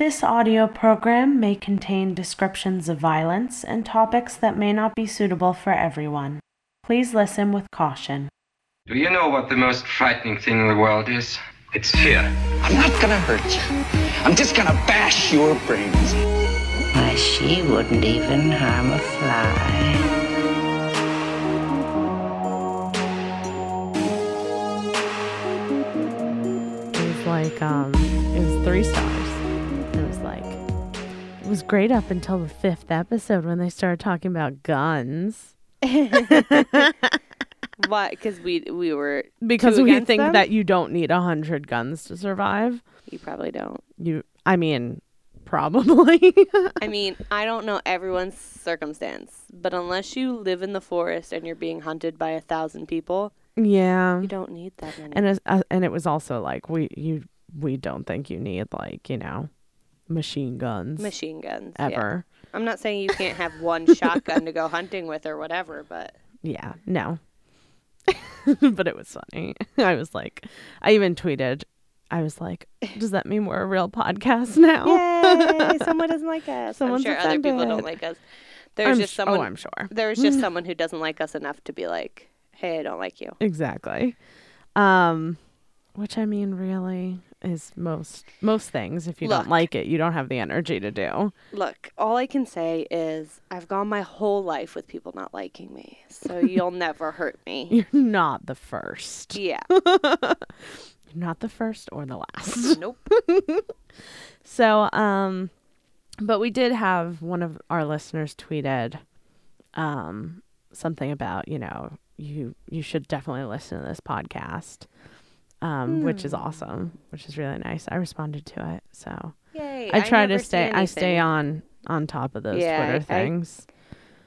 This audio program may contain descriptions of violence and topics that may not be suitable for everyone. Please listen with caution. Do you know what the most frightening thing in the world is? It's fear. I'm not gonna hurt you. I'm just gonna bash your brains. Why, she wouldn't even harm a fly. It was like, um, it was three stars. Was great up until the fifth episode when they started talking about guns. Why? Because we we were Because we think them? that you don't need a hundred guns to survive. you probably don't. You, I mean, probably. I mean, I don't know everyone's circumstance, but unless you live in the forest and you're being hunted by a thousand people, yeah. you don't need that many. And uh, and it was also like we you we don't think you need like you know machine guns Machine guns. yeah. ever. I'm not saying you can't have one shotgun to go hunting with or whatever, but Yeah, no. but it was funny. I was like, I even tweeted. I was like, does that mean we're a real podcast now? yay! someone doesn't like us. Someone's I'm sure other people don't like us. There's I'm just sh- someone. Oh, I'm sure. There's just someone who doesn't like us enough to be like, "Hey, I don't like you." Exactly. Um, which I mean, really is most most things. If you Look. don't like it, you don't have the energy to do. Look, all I can say is I've gone my whole life with people not liking me, so you'll never hurt me. You're not the first. Yeah. You're not the first or the last. Nope. So, um, but we did have one of our listeners tweeted, um, something about you know you you should definitely listen to this podcast, um, which is awesome, which is really nice. I responded to it, so Yay. I try to stay. I stay on on top of those Yeah, Twitter I- I- things.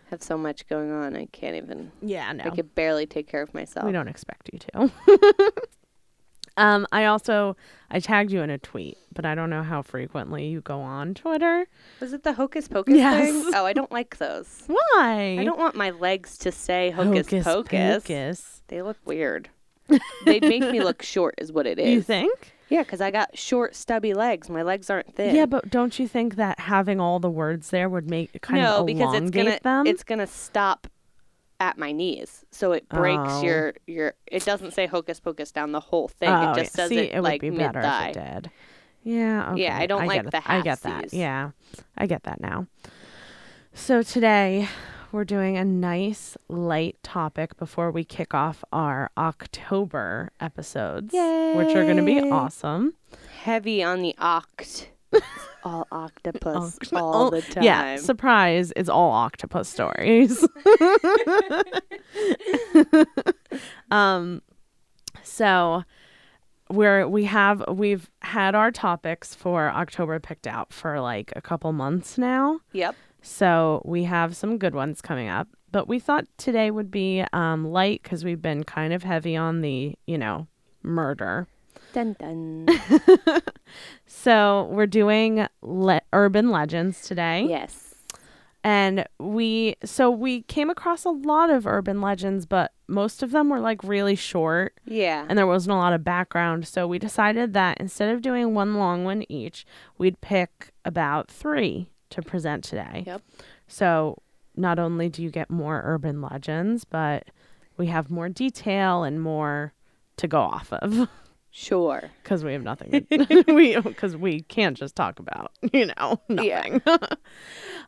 have so much going on. I can't even. yeah, no, I could barely take care of myself. we don't expect you to. um, I also I tagged you in a tweet, but I don't know how frequently you go on Twitter. Was it the hocus pocus Yes. thing? Oh, I don't like those. Why? I don't want my legs to say hocus, Hocus pocus. pocus. They look weird. They'd make me look short, is what it is. You think? Yeah, because I got short, stubby legs. My legs aren't thin. Yeah, but don't you think that having all the words there would make kind no, of because it's gonna them? it's gonna stop at my knees, so it breaks Oh. your your. It doesn't say hocus pocus down the whole thing. oh, it just yeah. says See, it, would like be mid better thigh. if it did. Yeah. Okay. Yeah, I don't get like it. the I get that. Yeah, I get that now. So today we're doing a nice light topic before we kick off our October episodes, which are going to be awesome. Heavy on the oct. all octopus Oct- all oh, the time. Yeah, surprise! It's all octopus stories. um, so we're we have we've had our topics for October picked out for like a couple months now. Yep. So we have some good ones coming up, but we thought today would be um, light because we've been kind of heavy on the you know murder. Dun dun. So we're doing le- urban legends today. yes. And we so we came across a lot of urban legends, but most of them were like really short Yeah. and there wasn't a lot of background. So we decided that instead of doing one long one each, we'd pick about 3 to present today. Yep. So not only do you get more urban legends, but we have more detail and more to go off of Sure. because we have nothing to, we because we can't just talk about you know Yeah. nothing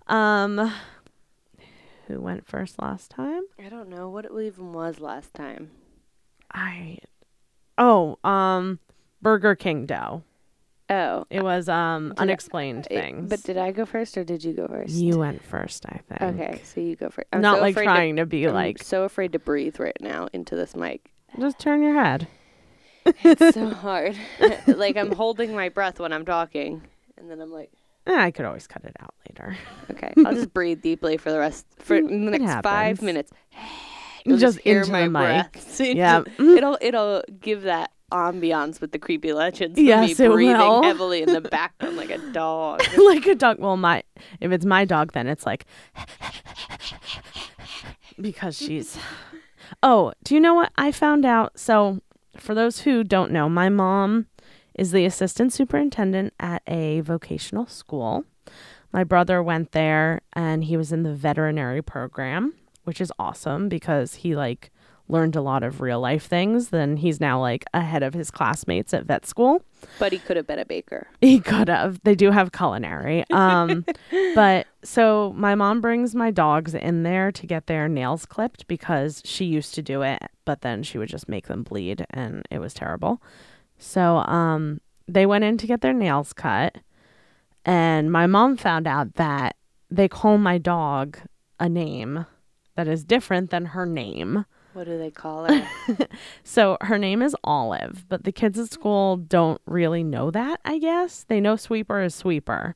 um who went first last time I don't know what it even was last time. i oh um burger king dough Oh. it was um Did I- unexplained it- things But did I go first or did you go first? you went first i think Okay, so you go first. I'm not so like trying to, be I'm like so afraid to breathe right now into this mic. just turn your head It's so hard. like I'm holding my breath when I'm talking, and then I'm like, i could always cut it out later okay, I'll just breathe deeply for the rest for the It next five minutes. You'll Just hear into my the mic. breaths. It's Yeah. just- it'll it'll give that ambiance with the creepy legends. Yes, me it breathing will. heavily in the background like a dog. like a dog. Well, my if it's my dog, then it's like because she's. Oh, do you know what I found out? So, for those who don't know, my mom is the assistant superintendent at a vocational school. My brother went there and he was in the veterinary program, which is awesome because he like learned a lot of real life things. Then he's now like ahead of his classmates at vet school. But he could have been a baker. He could have. They do have culinary. Um, but so my mom brings my dogs in there to get their nails clipped because she used to do it, but then she would just make them bleed and it was terrible. So um, they went in to get their nails cut, and my mom found out that they call my dog a name that is different than her name. What do they call her? So her name is Olive, but the kids at school don't really know that, I guess. They know Sweeper is Sweeper.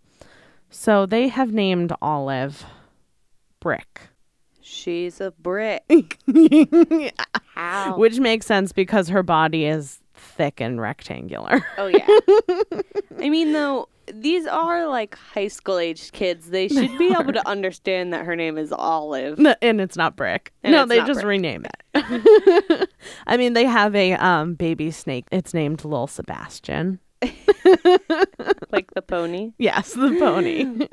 So they have named Olive Brick. She's a brick. How? Which makes sense because her body is thick and rectangular. Oh yeah. I mean though, these are like high school aged kids. They should be able to understand that her name is Olive. No, and it's not Brick. And no, they just Brick. rename it. I mean, they have a um, baby snake. It's named Lil Sebastian. Like the pony. Yes, the pony.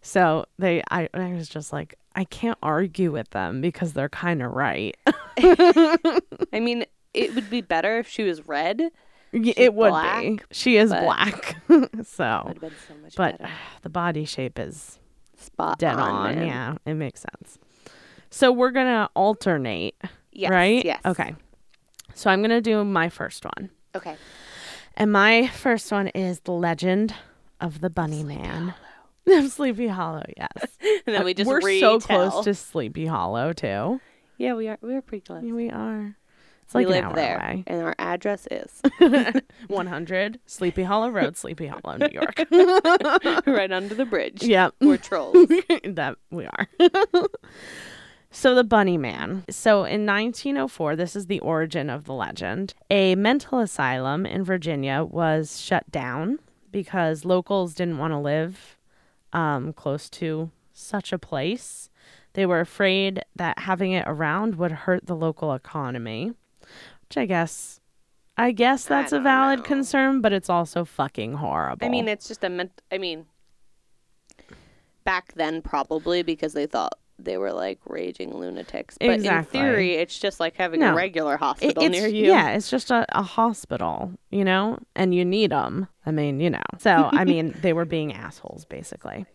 so they, I, I was just like, I can't argue with them because they're kind of right. I mean, it would be better if she was red. Y- it would be. She is black. so, Would have been so much but better. the body shape is Spot dead on. on. Yeah, it makes sense. So we're gonna alternate, Yes, right? Yes. Okay. So I'm gonna do my first one, Okay. and my first one is the Legend of the Bunny Man. Of Sleepy Hollow, yes. And then we just We're retell. so close to Sleepy Hollow too. Yeah, we are. We are pretty close. Yeah, we are. It's we like live hour there, away. and our address is 100 Sleepy Hollow Road, Sleepy Hollow, New York. right under the bridge. yep. We're trolls. that we are. so the bunny man. So in 1904, this is the origin of the legend. A mental asylum in Virginia was shut down because locals didn't want to live um, close to such a place. They were afraid that having it around would hurt the local economy, which I guess. I guess that's a valid know. concern, but it's also fucking horrible. I mean, it's just a ment. I mean, back then probably because they thought they were like raging lunatics. But Exactly. in theory, it's just like having No. a regular hospital it's, near you. Yeah, it's just a, a hospital, you know, and you need them. I mean, you know. So, I mean, they were being assholes, basically.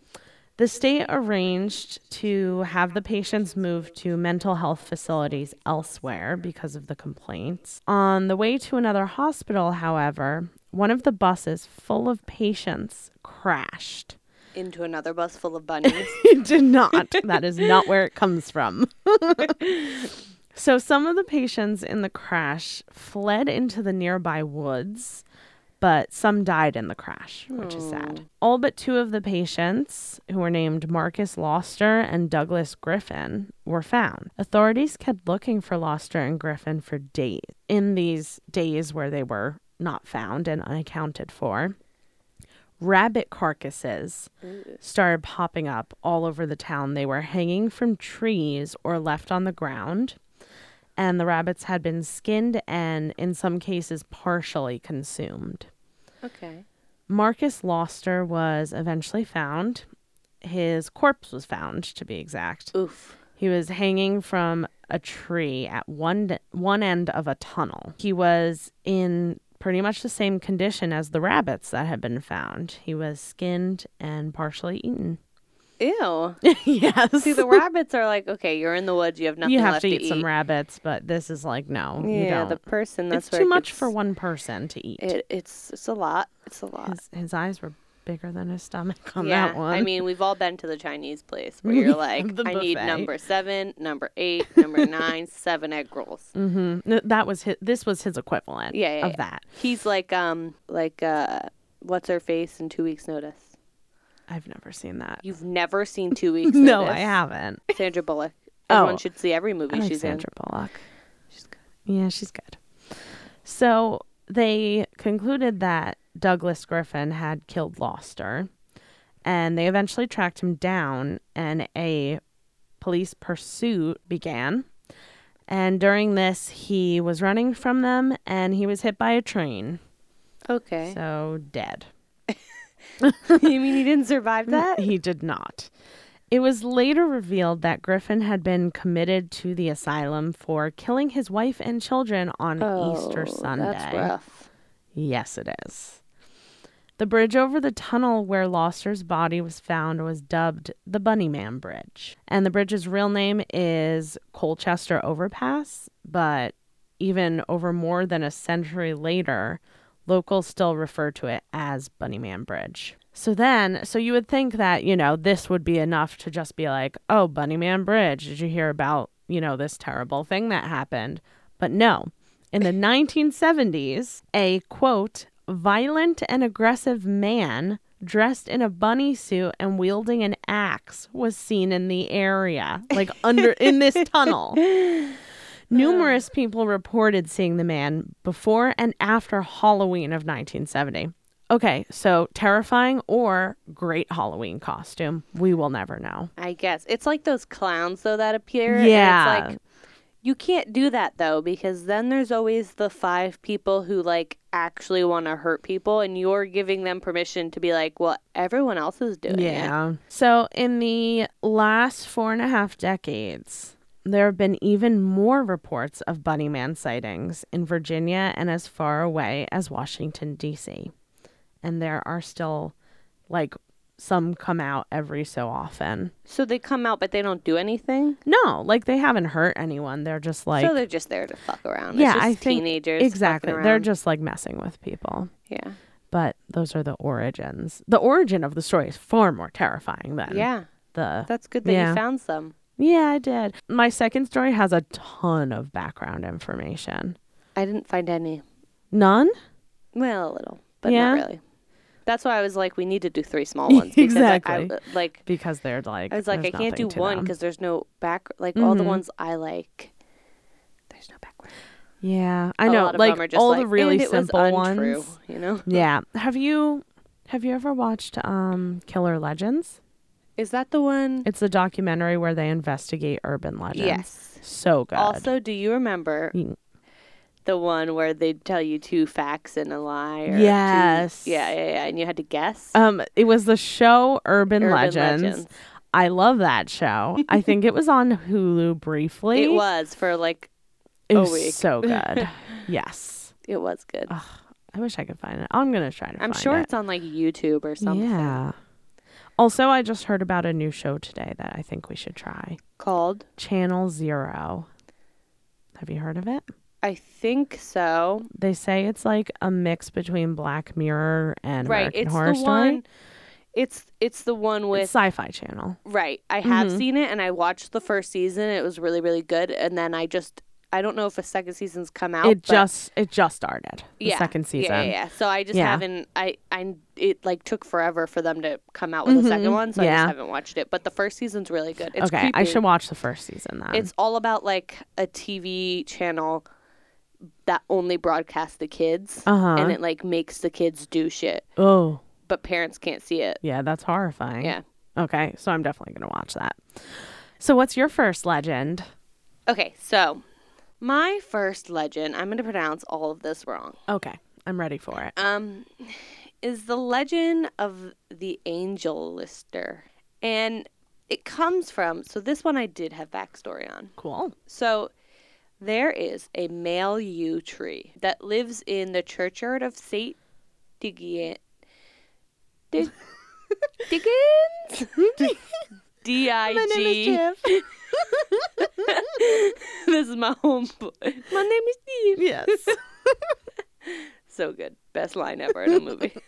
The state arranged to have the patients moved to mental health facilities elsewhere because of the complaints. On the way to another hospital, however, one of the buses full of patients crashed. Into another bus full of bunnies. It did not. that is not where it comes from. so some of the patients in the crash fled into the nearby woods, but some died in the crash, which is sad. All but two of the patients, who were named Marcus Loster and Douglas Griffin, were found. Authorities kept looking for Loster and Griffin for days. In these days where they were not found and unaccounted for, rabbit carcasses started popping up all over the town. They were hanging from trees or left on the ground, and the rabbits had been skinned and, in some cases, partially consumed. Okay. Marcus Loster was eventually found. His corpse was found, to be exact. Oof. He was hanging from a tree at one one end of a tunnel. He was in pretty much the same condition as the rabbits that had been found. He was skinned and partially eaten. Ew. yes. See, the rabbits are like, okay, you're in the woods, you have nothing you have left to eat, eat. some rabbits, but this is like no, you Yeah, don't. the person. That's it's where too it much gets- for one person to eat. It, it's it's a lot. It's a lot. his, his eyes were bigger than his stomach on yeah, that one. I mean, we've all been to the Chinese place where you're like, The I need number seven, number eight, number nine, seven egg rolls. hmm that was his. This was his equivalent. Yeah, yeah, of yeah. that. He's like, um, like, uh, what's her face in Two Weeks Notice? I've never seen that. You've never seen Two Weeks no, Notice? I haven't. Sandra Bullock. Oh. Everyone should see every movie I like she's Sandra Bullock. She's good. Yeah, she's good. So they concluded that Douglas Griffin had killed Loster, and they eventually tracked him down, and a police pursuit began. And during this, he was running from them, and he was hit by a train. Okay. So dead. you mean he didn't survive that? He did not. It was later revealed that Griffin had been committed to the asylum for killing his wife and children on Easter Oh, Sunday. That's rough. Yes, it is. The bridge over the tunnel where Loster's body was found was dubbed the Bunnyman Bridge. And the bridge's real name is Colchester Overpass, but even over more than a century later, locals still refer to it as Bunnyman Bridge. So then, so you would think that, you know, this would be enough to just be like, oh, Bunnyman Bridge, did you hear about, you know, this terrible thing that happened? But no. In the 1970s, a quote, violent and aggressive man dressed in a bunny suit and wielding an axe was seen in the area, like under in this tunnel. Numerous people reported seeing the man before and after Halloween of 1970. Okay, so terrifying or great Halloween costume, we will never know. I guess it's like those clowns though that appear. and Yeah. it's like you can't do that though because then there's always the five people who like actually want to hurt people, and you're giving them permission to be like, well, everyone else is doing it. Yeah. So in the last four and a half decades, there have been even more reports of bunny man sightings in Virginia and as far away as Washington, D.C. And there are still, like, some come out every so often. So they come out, but they don't do anything. No, like, they haven't hurt anyone. They're just like, so they're just there to fuck around. yeah, just I think teenagers. exactly. They're just like messing with people. yeah, But those are the origins. The origin of the story is far more terrifying than yeah. the That's good that Yeah. you found some. Yeah, I did. My second story has a ton of background information. I didn't find any. None? Well, a little, but Yeah? not really. That's why I was like, we need to do three small ones. because Exactly. I, like, Because they're like, I was like, I can't do one because there's no back. Like all the Mhm. ones I like, there's no background. Yeah, I A know. lot of Like them are just all like, the really "And it was simple untrue," ones. You know, Yeah. Have you have you ever watched um Killer Legends? Is that the one? It's a documentary where they investigate urban legends. yes. So good. Also, do you remember Mm. the one where they tell you two facts and a lie? Or two- Yes. yeah, yeah, yeah, and you had to guess. um it was the show Urban, Urban Legends. Legends. I love that show. I think it was on Hulu briefly. It was for like It a was week. so good. yes. it was good. I wish I could find it. I'm gonna try to. I'm sure it. it's on like YouTube or something. Yeah. Also, I just heard about a new show today that I think we should try. Called. Channel Zero. Have you heard of it? I think so. They say it's like a mix between Black Mirror and right. American It's Horror the Story. one. It's it's the one with It's Sci-Fi Channel. Right. I have Mhm. seen it and I watched the first season. It was really, really good. And then I just, I don't know if a second season's come out. it just it just started. The yeah, second season. Yeah, yeah, yeah. So I just Yeah. haven't, I, I, it like took forever for them to come out with a second Mhm. one. So I Yeah. just haven't watched it. But the first season's really good. It's okay, I creepy. should watch the first season then. It's all about like a TV channel that only broadcasts the kids. Uh-huh. And it like makes the kids do shit, oh but parents can't see it. yeah, that's horrifying. Yeah. Okay, so I'm definitely gonna watch that. So what's your first legend? Okay. So my first legend, I'm going to pronounce all of this wrong. Okay, I'm ready for it. um, is the legend of the Angelystor. And it comes from, so this one I did have backstory on. Cool. So there is a male yew tree that lives in the churchyard of St. Diggin. Dig- Diggins? D I G. This is my home. My name is Steve. Yes. So good. Best line ever in a movie.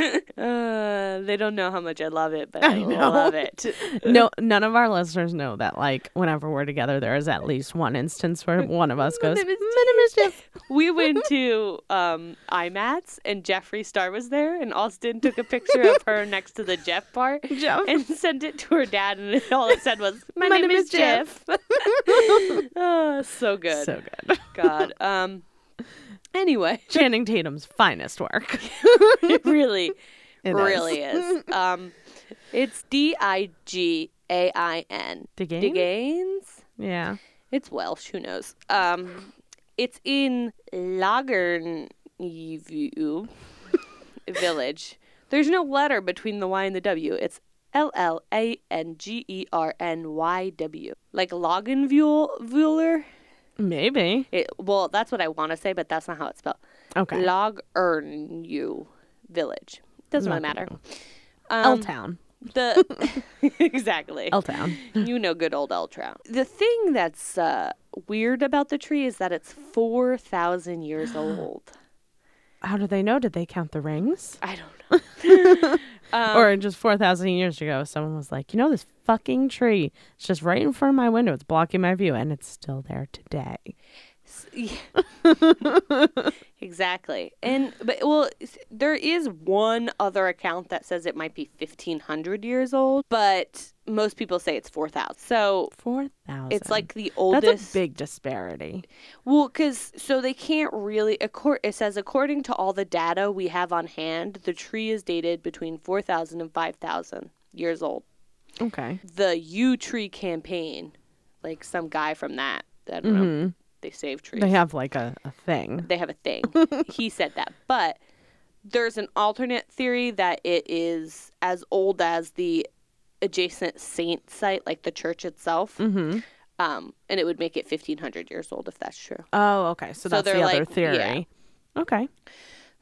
uh, they don't know how much I love it, but I, I love it. no, none of our listeners know that. Like, whenever we're together, there is at least one instance where one of us goes, name "My name is Jeff." we went to um, IMATS and Jeffree Star was there, and Austin took a picture of her next to the Jeff part Jeff. and sent it to her dad, and all it said was, "My, My name, name is is Jeff." oh, so good. So good. God. Um. Anyway, Channing Tatum's finest work. it really, It is. really is. Um, it's D I G A I N. Digain? Digains. Yeah. It's Welsh. Who knows? Um, it's in Lagern Village. There's no letter between the Y and the W. It's L L A N G E R N Y W. Like Loganvuler. Maybe. It, well, that's what I want to say, but that's not how it's spelled. Okay. Logerneu Village. Doesn't really matter. L Um, Town. the exactly. L Town. you know good old El Trout. The thing that's uh, weird about the tree is that it's 4,000 years old. How do they know? Did they count the rings? I don't know. Um, or just 4,000 years ago, someone was like, you know, this fucking tree, it's just right in front of my window. It's blocking my view, and it's still there today. Exactly. And but well, there is one other account that says it might be 1500 years old, but most people say it's 4000. So 4,000. it's like the oldest That's a big disparity. Well, because so they can't really. Accor- it says according to all the data we have on hand, the tree is dated between 4,000 and 5,000 years old. Okay. The Yew Tree campaign, like some guy from that, I don't know, mm-hmm. They save trees. They have like a, a thing. They have a thing. he said that, but there's an alternate theory that it is as old as the adjacent saint site, like the church itself. Mm-hmm. Um, and it would make it 1,500 years old if that's true. Oh, okay. So, So that's the other like- theory. Okay.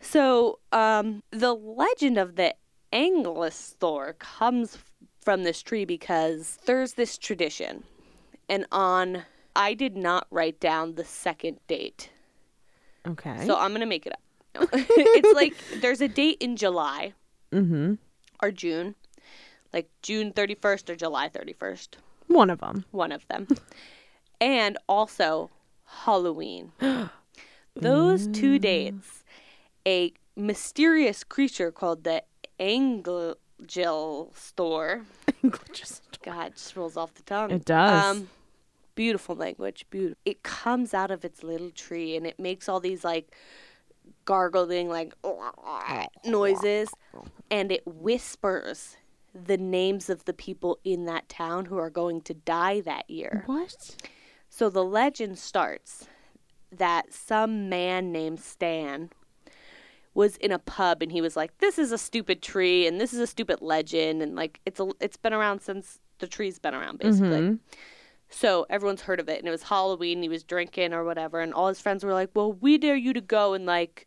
So, um, the legend of the Angelystor comes from this tree because there's this tradition. And on, I did not write down the second date. Okay. So I'm going to make it up. No. it's like there's a date in July mm-hmm. or June, like June 31st or July 31st, One of them. one of them. and also Halloween. Those two dates, a mysterious creature called the Angel Store. Just God, just rolls off the tongue. It does. Um, beautiful language, beautiful. It comes out of its little tree and it makes all these like gargling like noises and it whispers the names of the people in that town who are going to die that year. what? So the legend starts that some man named Stan was in a pub and he was like, "This is a stupid tree and this is a stupid legend and like it's a it's been around since the tree's been around basically." Mm-hmm. So everyone's heard of it and it was Halloween. He was drinking or whatever, and all his friends were like, "Well, we dare you to go and like."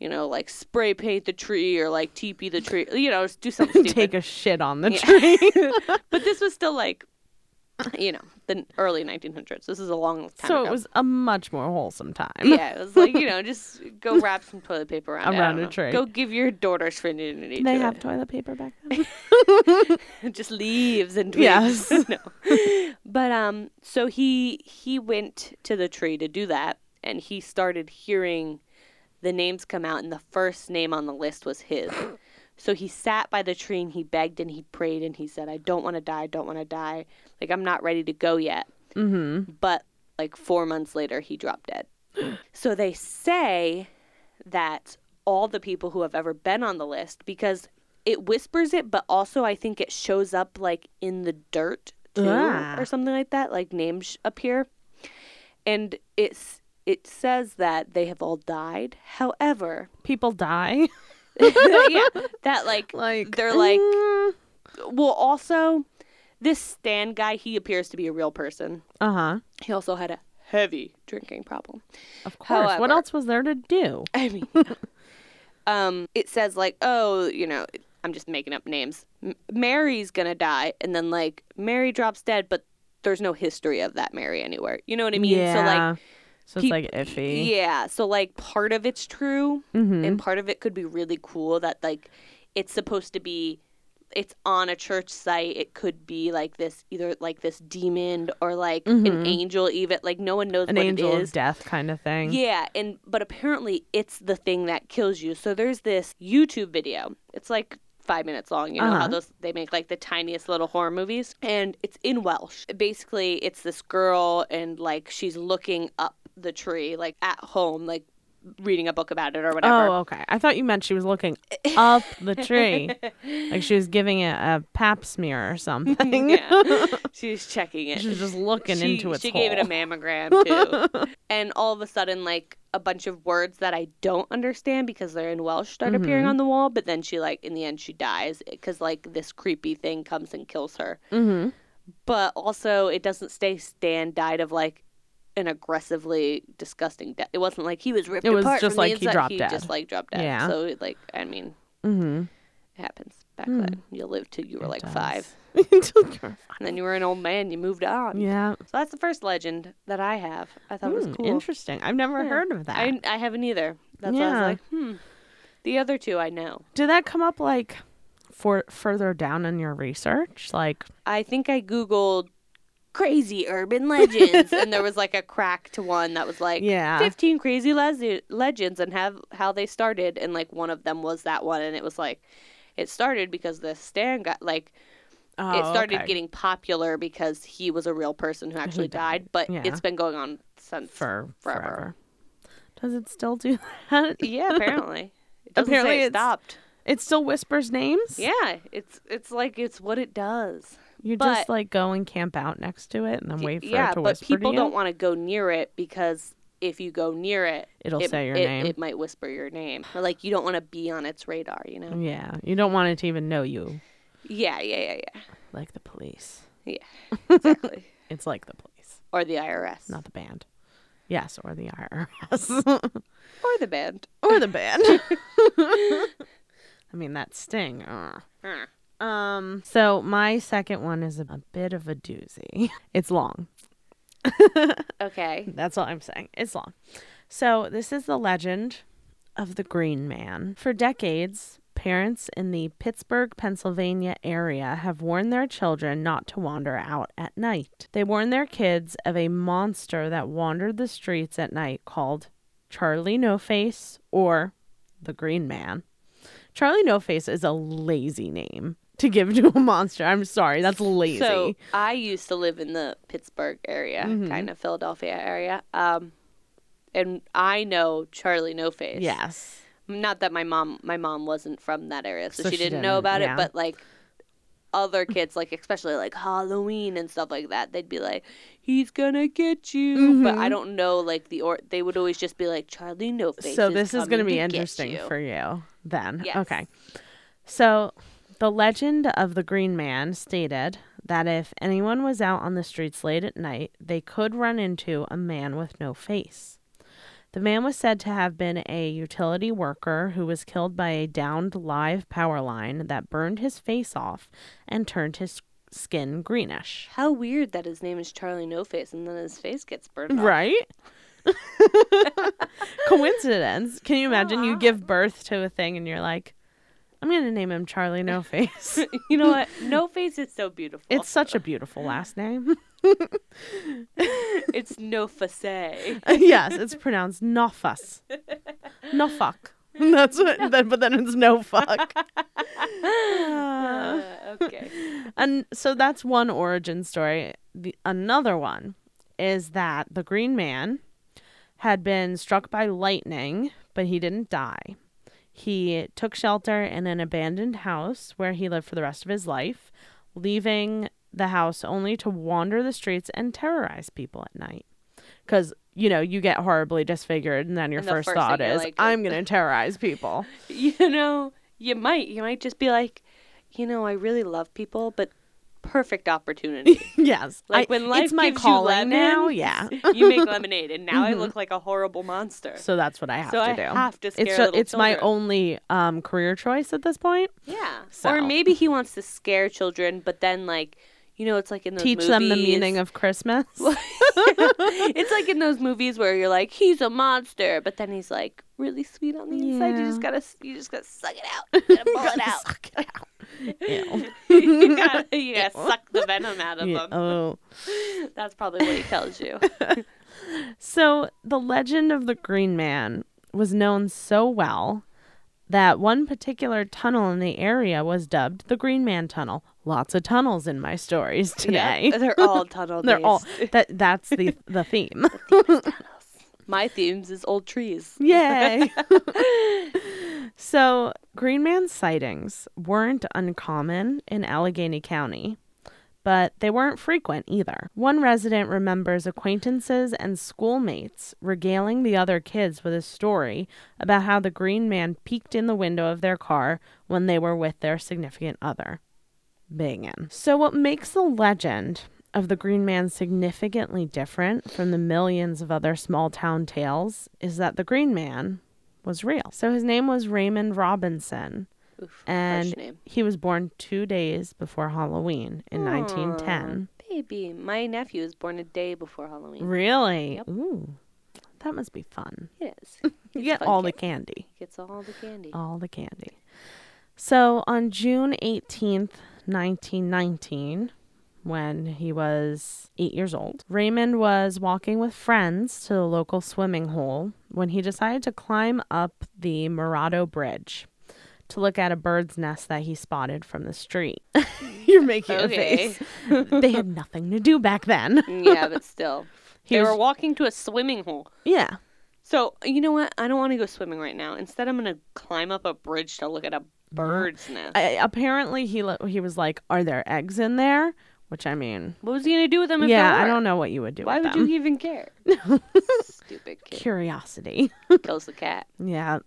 You know, like spray paint the tree or like teepee the tree. You know, just do something stupid. Take a shit on the tree. but this was still like, you know, the early 1900s. This is a long time so ago. it was a much more wholesome time. Yeah, it was like you know, just go wrap some toilet paper around, Around don't a tree. Go give your daughter's virginity They to have it. toilet paper back then. just leaves and twigs. Yes. no. But um, so he he went to the tree to do that, and he started hearing the names come out, and the first name on the list was his. So he sat by the tree and he begged and he prayed and he said, "I don't want to die. I don't want to die. Like I'm not ready to go yet." mm-hmm. but like four months later he dropped dead so they say that all the people who have ever been on the list because it whispers it but also i think it shows up like in the dirt too Ah. or something like that like names appear and it's it says that they have all died however People die. yeah that like Like they're like uh well also this stan guy he appears to be a real person Uh huh. he also had a heavy drinking problem. Of course. what else was there to do? I mean, um, it says like, oh, you know, I'm just making up names. M- Mary's gonna die, and then like Mary drops dead, but there's no history of that Mary anywhere. You know what I mean? yeah. So like, so it's peop- like iffy. yeah. So like, part of it's true, Mm-hmm. and part of it could be really cool. That like, it's supposed to be. It's on a church site. It could be like this, either like this demon or like an angel. Even like no one knows Mm-hmm. An what angel it of death kind of thing. Yeah, and but apparently it's the thing that kills you. So there's this YouTube video. It's like five minutes long. You know how Uh-huh. those they make like the tiniest little horror movies, and it's in Welsh. Basically, it's this girl and like she's looking up the tree like at home, like reading a book about it or whatever. Oh, okay. I thought you meant she was looking up the tree, like she was giving it a pap smear or something. yeah, she was checking it. she was just looking she, into its she hole. gave it a mammogram too and all of a sudden like a bunch of words that i don't understand because they're in welsh start Mm-hmm. appearing on the wall but then she like in the end she dies because like this creepy thing comes and kills her mm-hmm. but also it doesn't stay stan died of like an aggressively disgusting death it wasn't like he was ripped It was apart just from the like he inside. dropped he dead. just like dropped dead Yeah. so like i mean Mm-hmm. it happens back then you lived till you were It like does. five Until you're- and then you were an old man you moved on yeah. so that's the first legend that I have. I thought it was Hmm, cool. Interesting. I've never Yeah. heard of that. I I haven't either. That's why I Yeah. was like, hmm. The other two I know. Did that come up like for further down in your research? Like, I think I googled crazy urban legends, and there was like a crack to one that was like Yeah. fifteen crazy le- legends and have how they started, and like one of them was that one, and it was like it started because the Stan got like oh, it started okay. getting popular because he was a real person who actually died. died, but Yeah. it's been going on since for forever. forever. Does it still do that? Yeah, apparently. It Apparently it stopped. It still whispers names. Yeah, it's it's like it's what it does. You but- just like go and camp out next to it and then wait for yeah, it to but whisper people to you. don't want to go near it because if you go near it, It'll it, say your it, name. It might whisper your name. Or, like you don't want to be on its radar, you know? Yeah, you don't want it to even know you, Yeah, yeah, yeah, yeah. like the police. Yeah, exactly. It's like the police, or the IRS, not the band. Yes, or the IRS, or the band. or the band. I mean that sting. ugh. Uh, Um. So my second one is a, a bit of a doozy. It's long. Okay. That's all I'm saying. It's long. So, this is the legend of the Green Man. For decades, parents in the Pittsburgh, Pennsylvania area have warned their children not to wander out at night. They warned their kids of a monster that wandered the streets at night called Charlie No Face or the Green Man. Charlie No Face is a lazy name to give to a monster. I'm sorry, that's lazy. So I used to live in the Pittsburgh area, Mm-hmm. kind of Philadelphia area. Um, and I know Charlie No Face. yes. Not that my mom my mom wasn't from that area, so, So she, she didn't know didn't, about yeah. it, but like other kids like especially like Halloween and stuff like that, they'd be like, He's gonna get you But Mm-hmm. I don't know like the or they would always just be like Charlie No Face. So this is going to be interesting you." for you then. Yes. Okay. So the legend of the Green Man stated that if anyone was out on the streets late at night, they could run into a man with no face. The man was said to have been a utility worker who was killed by a downed live power line that burned his face off and turned his skin greenish. How weird that his name is Charlie No Face and then his face gets burned off. Right? Coincidence. Can you imagine you give birth to a thing and you're like, I'm going to name him Charlie No Face. You know what? No Face is so beautiful. it's such a beautiful last name. it's No Face. yes, it's pronounced No Fuss. No fuck. That's what, then, but then it's no fuck. Uh, okay. And so that's one origin story. The, another one is that the Green Man had been struck by lightning, but he didn't die. He took shelter in an abandoned house where he lived for the rest of his life, leaving the house only to wander the streets and terrorize people at night. Because, you know, you get horribly disfigured, and then your And first, first thought is, like, I'm going to terrorize people. You know, you might you might just be like, you know, I really love people, but perfect opportunity. yes. Like I- when life it's my gives you calling lemon, now. Yeah. you make lemonade, and now I look like a horrible monster. So that's what I have So to I do. have to scare it's it's my only um, career choice at this point. yeah. So- Or maybe he wants to scare children, but then like, you know, it's like in those Teach them the meaning of Christmas. it's like in those movies where you're like, he's a monster, but then he's like really sweet on the inside. You just gotta, you just gotta suck it out, you gotta pull it out. Suck it out. You gotta, you gotta suck the venom out of them. Oh. That's probably what he tells you. So the legend of the Green Man was known so well that one particular tunnel in the area was dubbed the Green Man Tunnel. Lots of tunnels in my stories today. Yeah, they're all tunnel They're all that that's the the theme. My themes is old trees. Yay. so, Green Man sightings weren't uncommon in Allegheny County, but they weren't frequent either. One resident remembers acquaintances and schoolmates regaling the other kids with a story about how the Green Man peeked in the window of their car when they were with their significant other. Bangin'. So, what makes the legend of the Green Man significantly different from the millions of other small town tales is that the Green Man was real. So his name was Raymond Robinson, Oof, and he was born two days before Halloween in 1910. Baby, my nephew was born a day before Halloween. Really? Yep. Ooh, that must be fun. It is. You get all the candy. Gets all the candy. All the candy. So on June 18th, 1919, when he was eight years old, Raymond was walking with friends to the local swimming hole when he decided to climb up the Morado Bridge to look at a bird's nest that he spotted from the street. You're making Okay. a face. they had nothing to do back then. yeah, but still. He they was- were walking to a swimming hole. Yeah. So, you know what? I don't want to go swimming right now. Instead, I'm going to climb up a bridge to look at a bird's nest. I, apparently, he he was like, "Are there eggs in there?" Which I mean, what was he going to do with them if yeah, I don't know what you would do. Why would them. you even care? Stupid kid. Curiosity. Kills the cat. Yeah.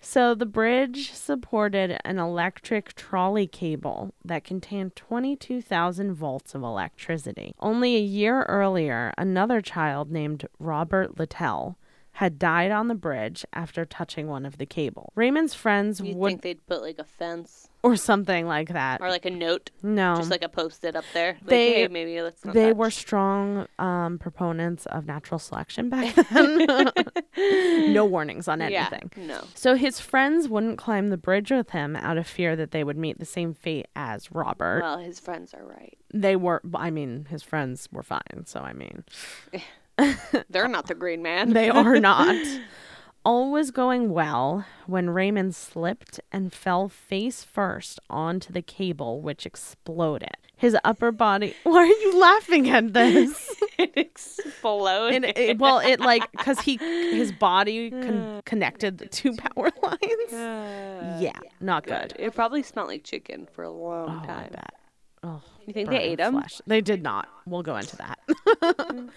So the bridge supported an electric trolley cable that contained 22,000 volts of electricity. Only a year earlier, another child named Robert Littell had died on the bridge after touching one of the cable. Raymond's friends You'd think they'd put like a fence or something like that. or like a note, no. just like a post-it up there. Like, They- hey, maybe let's not they touch. were strong um, proponents of natural selection back then. no warnings on yeah, anything. no. So his friends wouldn't climb the bridge with him out of fear that they would meet the same fate as Robert. Well, his friends are right. they were, I mean, his friends were fine. So, I mean, They're not the Green Man. they are not. All was going well when Raymond slipped and fell face first onto the cable, which exploded. His upper body. Why are you laughing at this? it exploded. And it, well, it like because he his body con- connected the two power lines. yeah, not good. It probably smelled like chicken for a long Oh, I time. bet. Oh, You think they ate them? flesh. They did not. We'll go into that. Mm.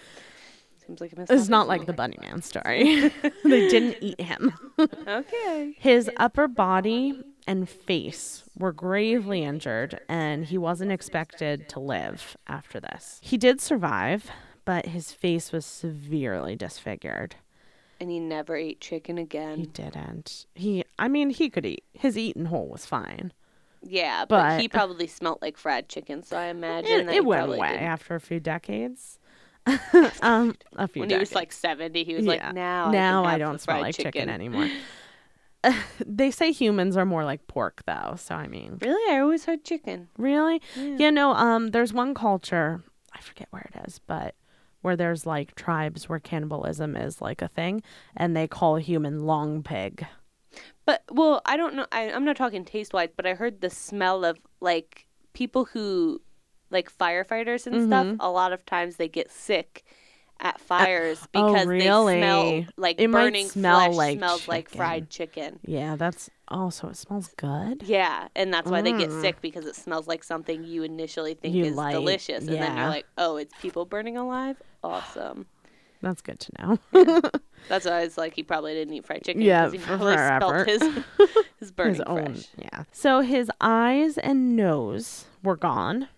Seems like a it's not like the Bunny Man story. they didn't eat him. Okay. His upper body and face were gravely injured, and he wasn't expected to live after this. He did survive, but his face was severely disfigured. And he never ate chicken again. He didn't. He, I mean, he could eat. His eating hole was fine. Yeah, but, he probably smelt like fried chicken, so I imagine It, that it he went probably away didn't. after a few decades. um, a few When decades. he was like 70, he was Yeah. like, now I, now can I don't smell like chicken, anymore. they say humans are more like pork, though. So I mean, Really? I always heard chicken. really, yeah. no. Um, there's one culture I forget where it is, but where there's like tribes where cannibalism is like a thing, and they call a human long pig. But, well, I don't know. I, I'm not talking taste wise, but I heard the smell of like people who, like firefighters and stuff, Mm-hmm. a lot of times they get sick at fires oh, because they really? smell like It burning smell flesh like smells like fried chicken. Yeah, that's also it smells good. Yeah, and that's why they get sick because it smells like something you initially think Mm. You is like, delicious, and then you're like, "Oh, it's people burning alive." Awesome. That's good to know. That's why it's like, he probably didn't eat fried chicken. Yeah, he probably forever. his his burning his own. fresh. Yeah. So his eyes and nose were gone,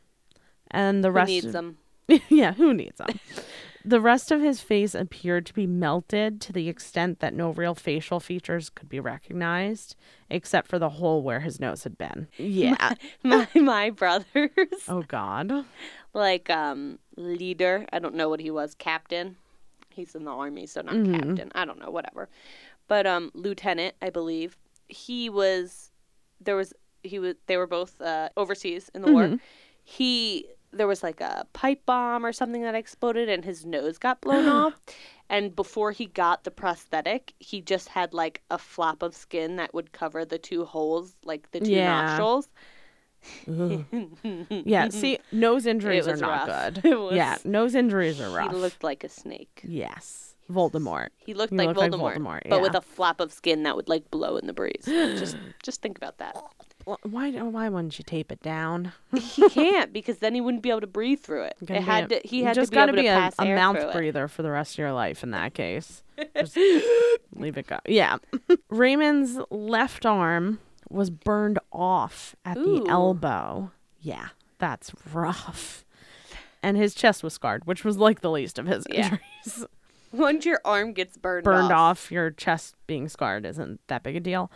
and the Who rest needs of- them? yeah, who needs them? the rest of his face appeared to be melted to the extent that no real facial features could be recognized, except for the hole where his nose had been. Yeah. My my brothers, oh God. like um leader. I don't know what he was. Captain. He's in the army, so not Mm-hmm. captain. I don't know. Whatever. But um, lieutenant, I believe. He was. There was. He was. They were both uh, overseas in the war. Mm-hmm. He. There was like a pipe bomb or something that exploded, and his nose got blown off. And before he got the prosthetic, he just had like a flap of skin that would cover the two holes, like the two Yeah. nostrils. Yeah. See, nose injuries are was not rough. good. It was- Yeah, nose injuries are rough. He looked like a snake. yes. Voldemort. He looked, He like, looked like Voldemort, Voldemort, but with a flap of skin that would like blow in the breeze. just, just think about that. Wh- Why? Why wouldn't you tape it down? He can't because then he wouldn't be able to breathe through it. It had a- to. He had just to be gotta be a, a mouth through it. breather for the rest of your life. In that case, just leave it go. Yeah, Raymond's left arm was burned off at Ooh. the elbow. Yeah, that's rough. And his chest was scarred, which was like the least of his Yeah. injuries. Once your arm gets burned, Burned off, off, your chest being scarred isn't that big a deal.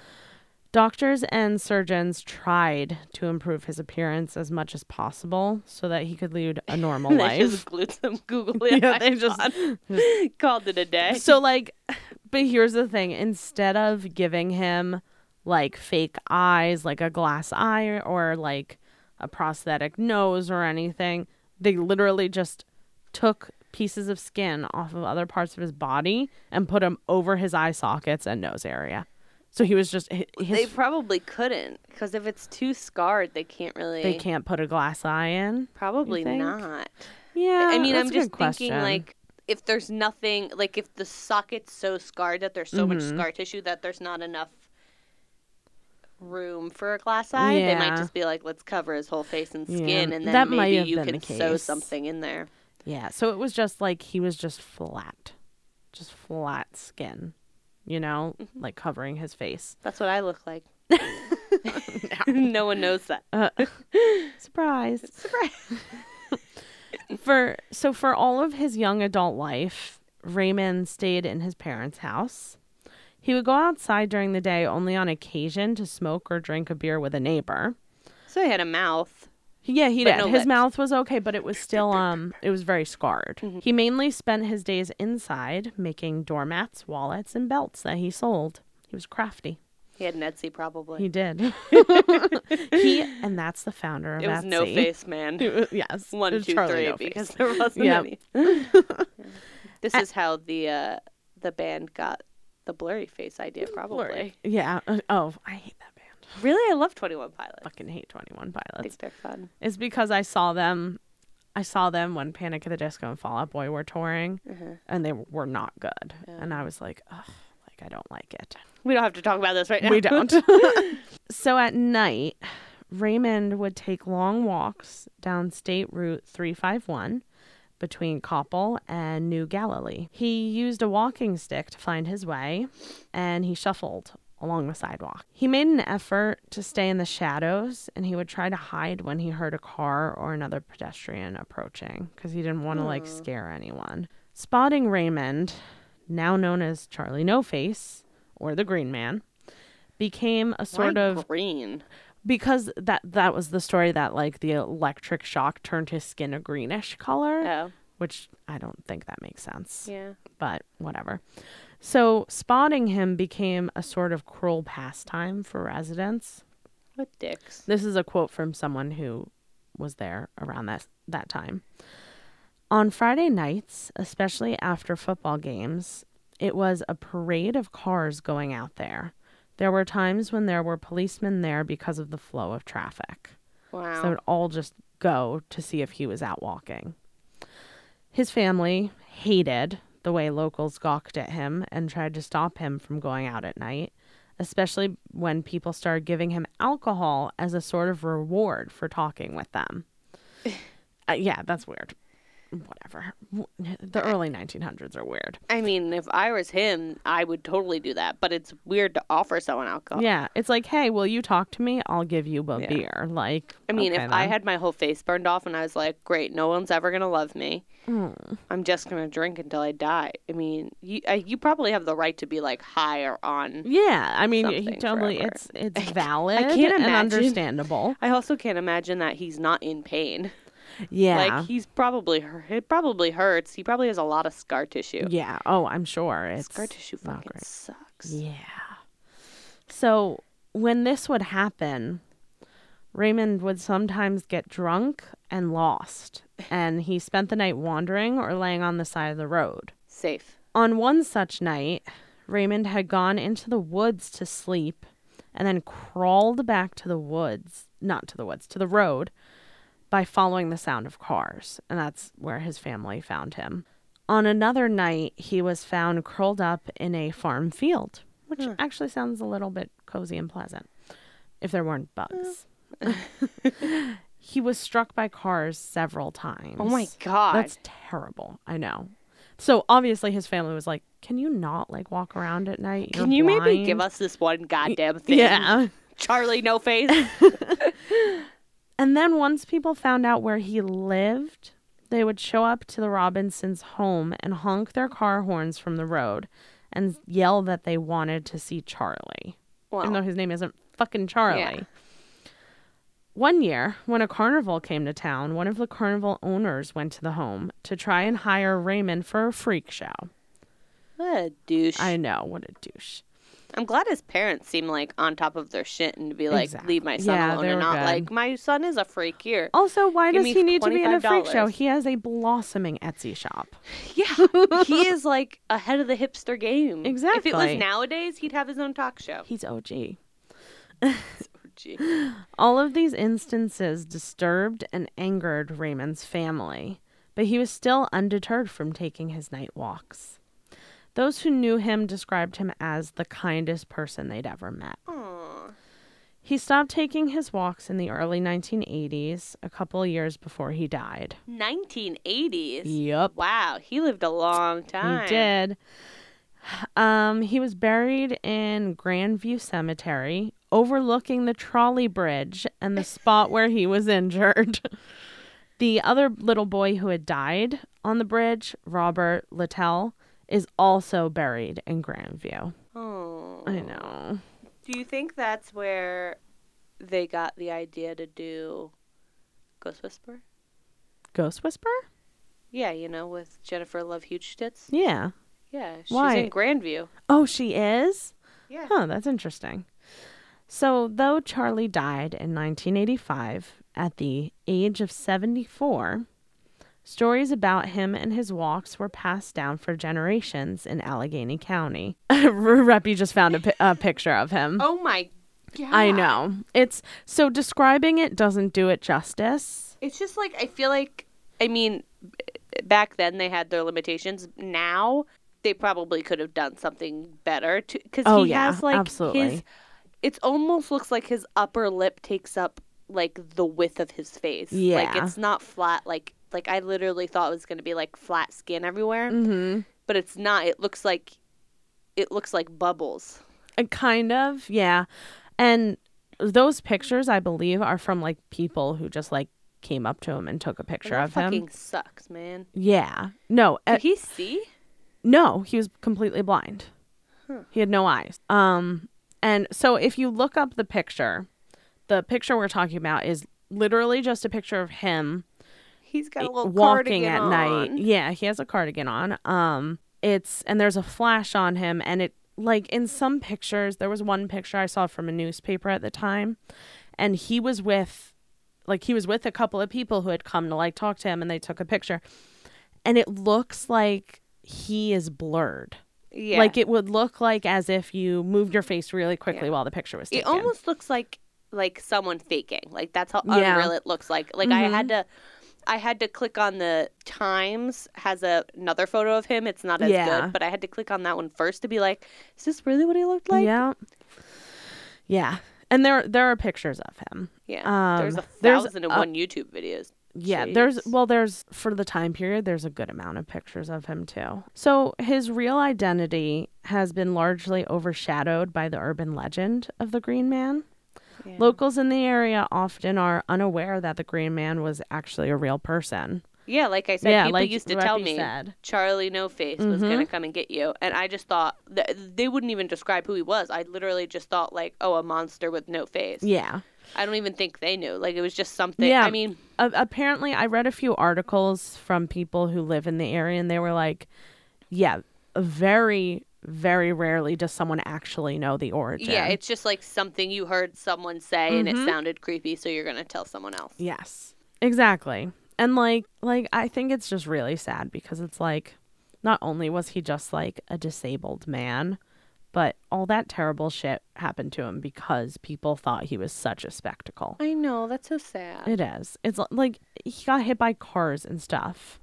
Doctors and surgeons tried to improve his appearance as much as possible so that he could lead a normal they life. just glued some googly Yeah, eyes they just- on. called it a day. So like but here's the thing, instead of giving him like fake eyes, like a glass eye or like a prosthetic nose or anything, they literally just took pieces of skin off of other parts of his body and put them over his eye sockets and nose area. So he was just his, they probably couldn't because if it's too scarred, they can't really. they can't put a glass eye in. Probably not. Yeah, I mean, I'm just thinking question. like if there's nothing, like if the socket's so scarred that there's so much Mm-hmm. scar tissue that there's not enough room for a glass eye, they might just be like, let's cover his whole face and Yeah, skin, and then that might maybe you can sew something in there. Yeah, so it was just like he was just flat, just flat skin, you know, Mm-hmm. like covering his face. That's what I look like. no one knows that. Surprise. Surprise. For so for all of his young adult life, Raymond stayed in his parents' house. He would go outside during the day only on occasion to smoke or drink a beer with a neighbor. So he had a mouth. Yeah, he did. no his lips. mouth was okay, but it was still um it was very scarred. Mm-hmm. He mainly spent his days inside making doormats, wallets, and belts that he sold. He was crafty. He had an Etsy probably. He did. he and that's the founder of it was Etsy. no face man. yes. One, was two, three, No Face. because there wasn't Yeah. any. this is how the uh, the band got the Blurryface idea, probably. Yeah. uh, Oh, I hate that band. Really, I love Twenty One Pilots. Fucking hate Twenty One Pilots. they're fun. It's because I saw them. I saw them when Panic at the Disco and Fall Out Boy were touring, Mm-hmm. and they were not good. And I was like, ugh, like I don't like it. We don't have to talk about this right now. We don't. so at night, Raymond would take long walks down State Route 351 between Koppel and New Galilee. He used a walking stick to find his way, and he shuffled along the sidewalk. He made an effort to stay in the shadows, and he would try to hide when he heard a car or another pedestrian approaching because he didn't want to like scare anyone. Spotting Raymond, now known as Charlie No Face or the Green Man, became a sort Why of green. because that that was the story that like the electric shock turned his skin a greenish color, Oh, which I don't think that makes sense. yeah. But whatever. So spotting him became a sort of cruel pastime for residents. What dicks? This is a quote from someone who was there around that that time. On Friday nights, especially after football games, it was a parade of cars going out there. There were times when there were policemen there because of the flow of traffic. Wow. So they would all just go to see if he was out walking. His family hated the way locals gawked at him and tried to stop him from going out at night, especially when people started giving him alcohol as a sort of reward for talking with them. uh, yeah, that's weird. Whatever. The early 1900s are weird. I mean, if I was him, I would totally do that. But it's weird to offer someone alcohol. Yeah, it's like, hey, will you talk to me? I'll give you a Yeah. beer. Like, I mean, okay if I had my whole face burned off and I was like, great, no one's ever going to love me. Hmm. I'm just going to drink until I die. I mean, you I, you probably have the right to be like high or on. Yeah, I mean, he totally, forever. it's it's valid I can't and imagine. understandable. I also can't imagine that he's not in pain. Yeah, Like he's probably hurt. It probably hurts. He probably has a lot of scar tissue. yeah. Oh, I'm sure it's Scar tissue fucking great. sucks. Yeah. So when this would happen, Raymond would sometimes get drunk and lost, and he spent the night wandering or laying on the side of the road. Safe. On one such night, Raymond had gone into the woods to sleep and then crawled back to the woods, not to the woods, to the road by following the sound of cars. And that's where his family found him. On another night, he was found curled up in a farm field, which hmm. actually sounds a little bit cozy and pleasant if there weren't bugs. Mm. he was struck by cars several times. Oh my god. That's terrible. I know. So obviously his family was like, "Can you not like walk around at night? Can You're you maybe give us this one goddamn thing? Yeah. Charlie No Face. And then once people found out where he lived, they would show up to the Robinsons' home and honk their car horns from the road and yell that they wanted to see Charlie, even though his name isn't fucking Charlie. Yeah. One year, when a carnival came to town, one of the carnival owners went to the home to try and hire Raymond for a freak show. What a douche. I know, what a douche. I'm glad his parents seem like on top of their shit and to be like, Exactly. leave my son Yeah, alone and not good. like, my son is a freak here. Also, why Give does he need to be in a freak show? He has a blossoming Etsy shop. Yeah. he is like ahead of the hipster game. Exactly. If it was nowadays, he'd have his own talk show. He's OG. Gee. All of these instances disturbed and angered Raymond's family, but he was still undeterred from taking his night walks. Those who knew him described him as the kindest person they'd ever met. Aw. He stopped taking his walks in the early 1980s, a couple years before he died. 1980s. Yup. Wow, he lived a long time. He did. Um, he was buried in Grandview Cemetery, overlooking the trolley bridge and the spot where he was injured. The other little boy who had died on the bridge, Robert Littell, is also buried in Grandview. Oh. I know. Do you think that's where they got the idea to do Ghost Whisperer? Ghost Whisperer? Yeah, you know, with Jennifer Love Huge Tits. Yeah. Yeah, she's Why? in Grandview. Oh, she is? Yeah. Huh, that's interesting. So, though Charlie died in 1985 at the age of 74, stories about him and his walks were passed down for generations in Allegheny County. Reppy just found a, pi- a picture of him. Oh my god. I know. It's so describing it doesn't do it justice. It's just like I feel like I mean back then they had their limitations. Now they probably could have done something better to cuz Oh, he yeah, has like absolutely. his it almost looks like his upper lip takes up like the width of his face. Yeah, Like it's not flat like like I literally thought it was going to be like flat skin everywhere. Mm-hmm. But it's not. It looks like it looks like bubbles. Uh, Kind of, yeah. And those pictures, I believe, are from like people who just like came up to him and took a picture that of him. fucking sucks, man. Yeah. No. uh, Did he see? no, he was completely blind. He had no eyes. Um and so if you look up the picture, the picture we're talking about is literally just a picture of him He's got a little walking cardigan at on. night. Yeah, he has a cardigan on. Um it's and there's a flash on him and it like in some pictures there was one picture I saw from a newspaper at the time and he was with like he was with a couple of people who had come to like talk to him and they took a picture and it looks like he is blurred. Yeah. Like it would look like as if you moved your face really quickly Yeah. while the picture was taken. It almost looks like like someone faking. Like that's how Yeah. unreal it looks like. Like I had to I had to click on the Times has a, another photo of him. It's not as Yeah. good, but I had to click on that one first to be like, is this really what he looked like? yeah. Yeah. And there there are pictures of him. Yeah. there's Um, a there's thousand and a- one YouTube videos. Yeah, there's well there's for the time period there's a good amount of pictures of him too. So his real identity has been largely overshadowed by the urban legend of the Green Man. Yeah. Locals in the area often are unaware that the Green Man was actually a real person. Yeah, like I said, Yeah, people like used to tell me said. Charlie No Face was Mhm. gonna come and get you, and I just thought that they wouldn't even describe who he was. I literally just thought like, oh, a monster with no face. Yeah. I don't even think they knew. Like it was just something. Yeah. I mean, apparently I read a few articles from people who live in the area and they were like, yeah, very very rarely does someone actually know the origin. yeah, it's just like something you heard someone say and Mm-hmm. it sounded creepy, so you're gonna tell someone else. Yes. Exactly. And like like I think it's just really sad because it's like not only was he just like a disabled man, but all that terrible shit happened to him because people thought he was such a spectacle. I know that's so sad. It is. It's like he got hit by cars and stuff.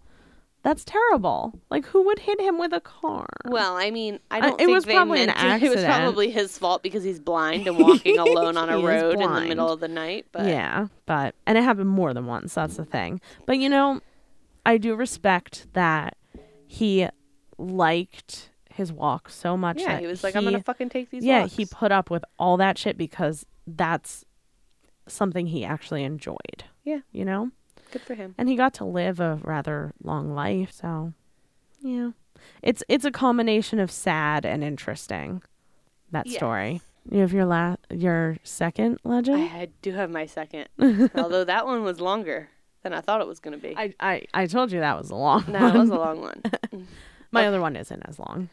That's terrible. Like, who would hit him with a car? Well, I mean, I don't it think was they probably an meant to- It was probably his fault because he's blind and walking alone on a He is road in the blind. middle of the night. But yeah, but and it happened more than once. That's the thing. But you know, I do respect that he liked his walk so much. yeah, that he was like, "I'm gonna fucking take these." yeah, walks. he put up with all that shit because that's something he actually enjoyed. Yeah. you know, good for him. and he got to live a rather long life. So, yeah, it's it's a combination of sad and interesting. That Yes. story. You have your last, your second legend. I do have my second, although that one was longer than I thought it was gonna be. I, I, I told you that was a long no, one. it was a long one. Mm. My other one isn't as long.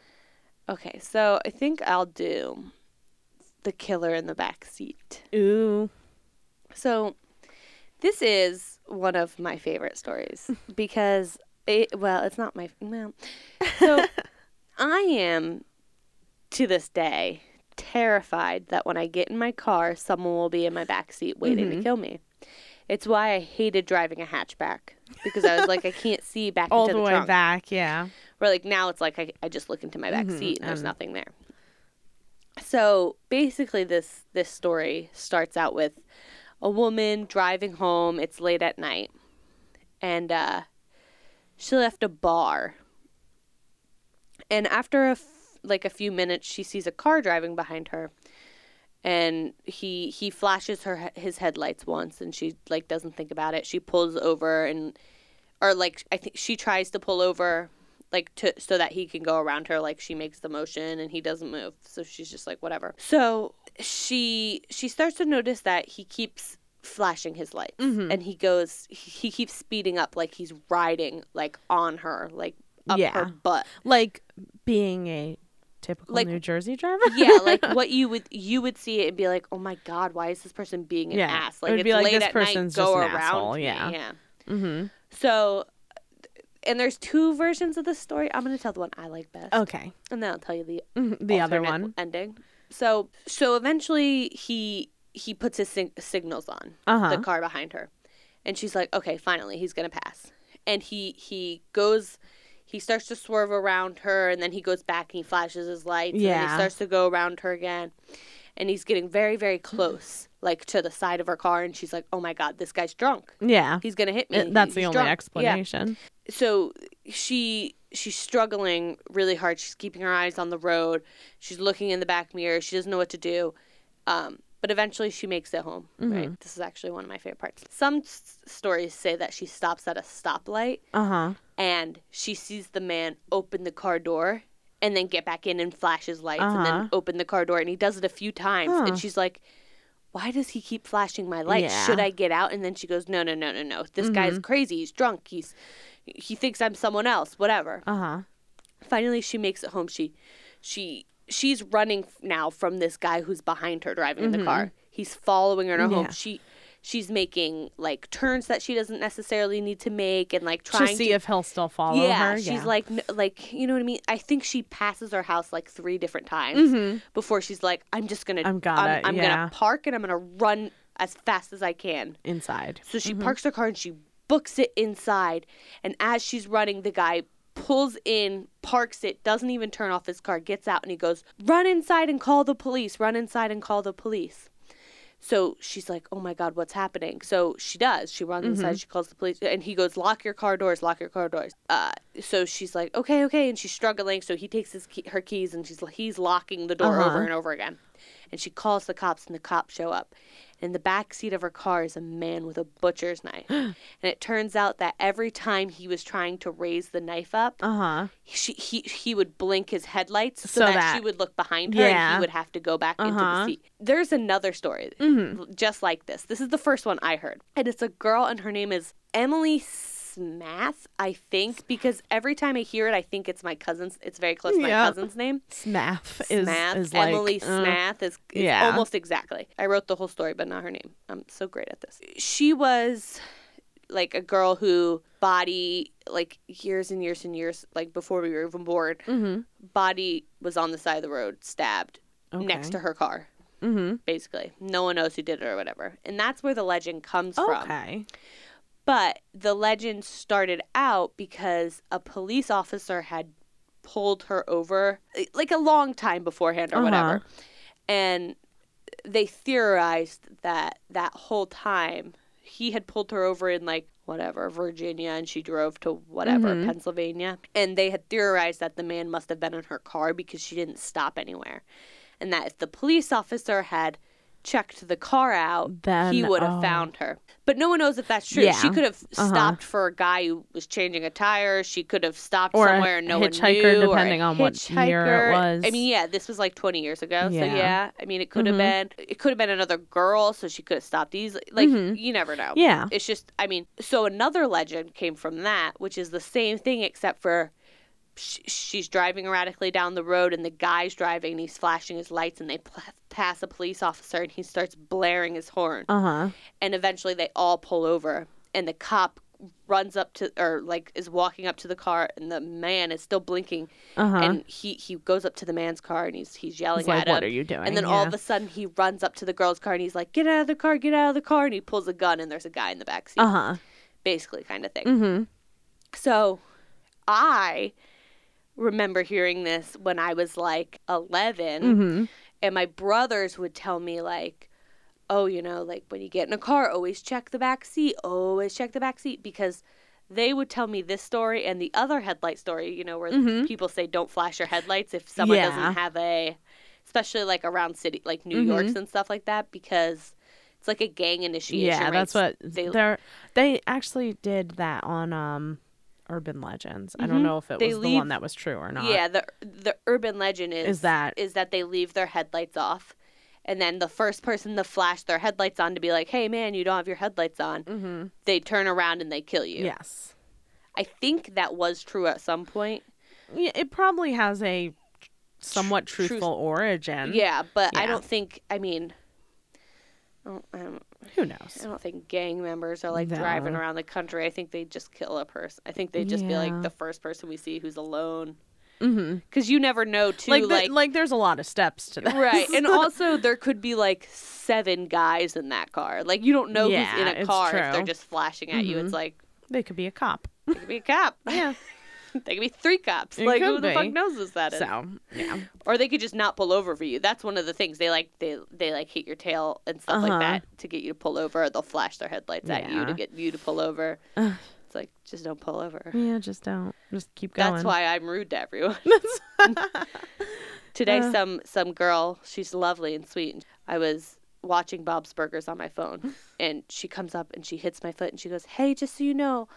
Okay, so I think I'll do the killer in the back seat. Ooh. So this is one of my favorite stories because it, well, it's not my well. So I am to this day terrified that when I get in my car, someone will be in my back seat waiting Mm-hmm. to kill me. It's why I hated driving a hatchback because I was like, I can't see back All into the, the, way trunk. back, yeah. Where like now it's like I, I just look into my back Mhm, seat and there's and- nothing there. So basically, this this story starts out with a woman driving home. It's late at night, and uh, she left a bar. And after a f- like a few minutes, she sees a car driving behind her, and he he flashes her his headlights once, and she like doesn't think about it. She pulls over and or like I think she tries to pull over like to so that he can go around her like she makes the motion and he doesn't move so she's just like whatever so she she starts to notice that he keeps flashing his lights and he goes he, keeps speeding up like he's riding like on her like up Yeah. her butt Like being a typical Like- New Jersey driver. yeah like what you would you would see it and be like oh my god why is this person being an Yeah. ass It like would it's be like, late this at night person's go just an around asshole, me. yeah. yeah mm-hmm. so and there's two versions of the story i'm going to tell the one i like best Okay. and then i'll tell you the Mhm, The other one. ending. So so eventually he he puts his sig- signals on Uh-huh. the car behind her, and she's like, okay, finally he's gonna pass. And he he goes. He starts to swerve around her, and then he goes back and he flashes his lights. And he starts to go around her again, and he's getting very, very close, like to the side of her car. And she's like, "Oh my god, this guy's drunk. Yeah. He's gonna hit me." Uh, That's the only drunk." Yeah explanation. so she she's struggling really hard. She's keeping her eyes on the road. She's looking in the back mirror. She doesn't know what to do. Um, but eventually she makes it home. Right. This is actually one of my favorite parts. Some s- stories say that she stops at a stoplight Uh huh. and she sees the man open the car door and then get back in and flash his lights and then Uh-huh. open the car door and he does it a few times Huh. and she's like why does he keep flashing my lights Yeah. should i get out and then she goes no no no no no this guy's Mm-hmm. crazy he's drunk he's he thinks i'm someone else whatever Uh huh. finally she makes it home she she she's running now from this guy who's behind her driving in the car he's following her home Mm-hmm. Yeah. she she's making like turns that she doesn't necessarily need to make and like trying To see to if he'll still follow yeah, her. she's yeah. like, n- like you know what I mean. I think she passes her house like three different times before she's like, I'm just gonna, Mm-hmm. I'm gonna- I'm, I'm yeah. gonna park and I'm gonna run as fast as I can. inside. So she Mm-hmm. parks her car and she books it inside. And as she's running, the guy pulls in, parks it, doesn't even turn off his car, gets out, and he goes, "Run inside and call the police. Run inside and call the police." So she's like, "Oh my God, what's happening?" So she does. She runs inside. She calls the police, and he goes, "Lock your car doors. Lock your car doors." Uh, so she's like, "Okay, okay," and she's struggling. So he takes his key, her keys, and she's he's locking the door Uh-huh. over and over again. And she calls the cops, and the cops show up. In the back seat of her car is a man with a butcher's knife, and it turns out that every time he was trying to raise the knife up, Uh huh. she, he he would blink his headlights so, So that, that- she would look behind her and he would have to go back into Uh-huh. the seat. There's another story Mm-hmm. just like this. This is the first one I heard. And it's a girl and her name is Emily Smath, I think, because every time I hear it I think it's my cousin's it's very close to my Yeah. cousin's name. Smath is, Smath. is like, Emily uh, Smath is, is yeah. almost exactly. I wrote the whole story, but not her name. I'm so great at this. She was like a girl who body like years and years and years like before we were even born Mhm. body was on the side of the road stabbed next to her car Mhm. basically no one knows who did it or whatever and that's where the legend comes from Okay. But the legend started out because a police officer had pulled her over eh, like a long time beforehand or Uh-huh. whatever. And they theorized that that whole time he had pulled her over in like whatever Virginia and she drove to whatever Mm-hmm. Pennsylvania and they had theorized that the man must have been in her car because she didn't stop anywhere and that if the police officer had checked the car out Then- he would have oh. found her but no one knows if that's true Yeah. she could have Uh-huh. stopped for a guy who was changing a tire she could have stopped Or somewhere and no one hitchhiker, knew or a depending on what year it hitchhiker. was. I mean yeah this was like 20 years ago so Yeah. Mm-hmm. yeah I mean it could have been it could have been another girl so she could have stopped easily like you never know Yeah. it's just I mean so another legend came from that which is the same thing except for she's driving erratically down the road and the guy's driving and he's flashing his lights and they pl- pass a police officer and he starts blaring his horn Uh huh. and eventually they all pull over and the cop runs up to or like is walking up to the car and the man is still blinking Uh-huh. and he he goes up to the man's car and he's he's yelling He's like, at him "What are you doing?" and then all of a sudden he runs up to the girl's car and he's like get out of the car get out of the car and he pulls a gun and there's a guy in the back seat Uh huh. basically kind of thing Mm-hmm. so I remember hearing this when I was like 11 Mm-hmm. and my brothers would tell me like oh you know like when you get in a car always check the back seat always check the back seat because they would tell me this story and the other headlight story you know where people say don't flash your headlights if someone Mm-hmm. Yeah. doesn't have a especially like around city like new york's and stuff like that because it's like a gang initiation Mm-hmm. Yeah, right? that's what they they actually did that on um Urban Legends. I don't know if it Mm-hmm. They was the one that was true or not. Yeah, the the urban legend is Is that- is that they leave their headlights off, and then the first person to flash their headlights on to be like, "Hey, man, you don't have your headlights on," Mm-hmm. they turn around and they kill you. Yes. I think that was true at some point. Yeah, it probably has a somewhat Tr- truth- truthful origin. Yeah, but I don't think. I mean, I don't, I don't, Who knows? I don't think gang members are like driving around the country. I think they just kill a person. I think they just be like the first person we see who's alone. Mm-hmm. Because you never know, too. Like, Like, the, like, there's a lot of steps to that. Right. And also there could be like seven guys in that car. Like you don't know who's in a car if. Mm-hmm. they're just flashing at you. It's like they could be a cop. they could be a cop. Yeah. they could be three cops. It like who the fuck knows who that is? So yeah. Or they could just not pull over for you. That's one of the things. They like they they like hit your tail and stuff like Uh-huh. that to get you to pull over. They'll flash their headlights at you to get you to pull over. it's like just don't pull over. Yeah, just don't. Just keep going. That's why I'm rude to everyone. Today, Uh. some some girl, she's lovely and sweet. and I was watching Bob's Burgers on my phone, and she comes up and she hits my foot and she goes, "Hey, just so you know,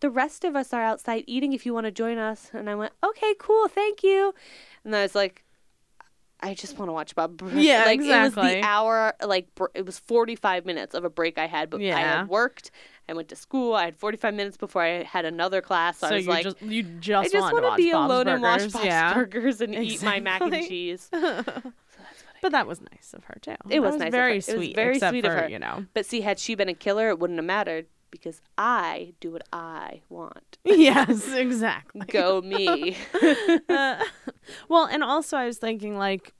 the rest of us are outside eating. If you want to join us." And I went, "Okay, cool, thank you." And I was like. I just want to watch Bob. Burgers. Yeah, like it was exactly. the hour, like br- it was forty five minutes of a break I had, but yeah. I had worked, I went to school, I had forty five minutes before I had another class. So, So I was you like, just you just, I just want to want to watch be Bob's alone and watch Burgers, Bob's yeah. Burgers and eat my mac and Exactly. cheese. But that was nice of her too. It was That nice of very her. It was sweet. very except sweet of her. You know. But see, had she been a killer, it wouldn't have mattered because I do what I want. yes, exactly. Go me. Uh, well, and also I was thinking like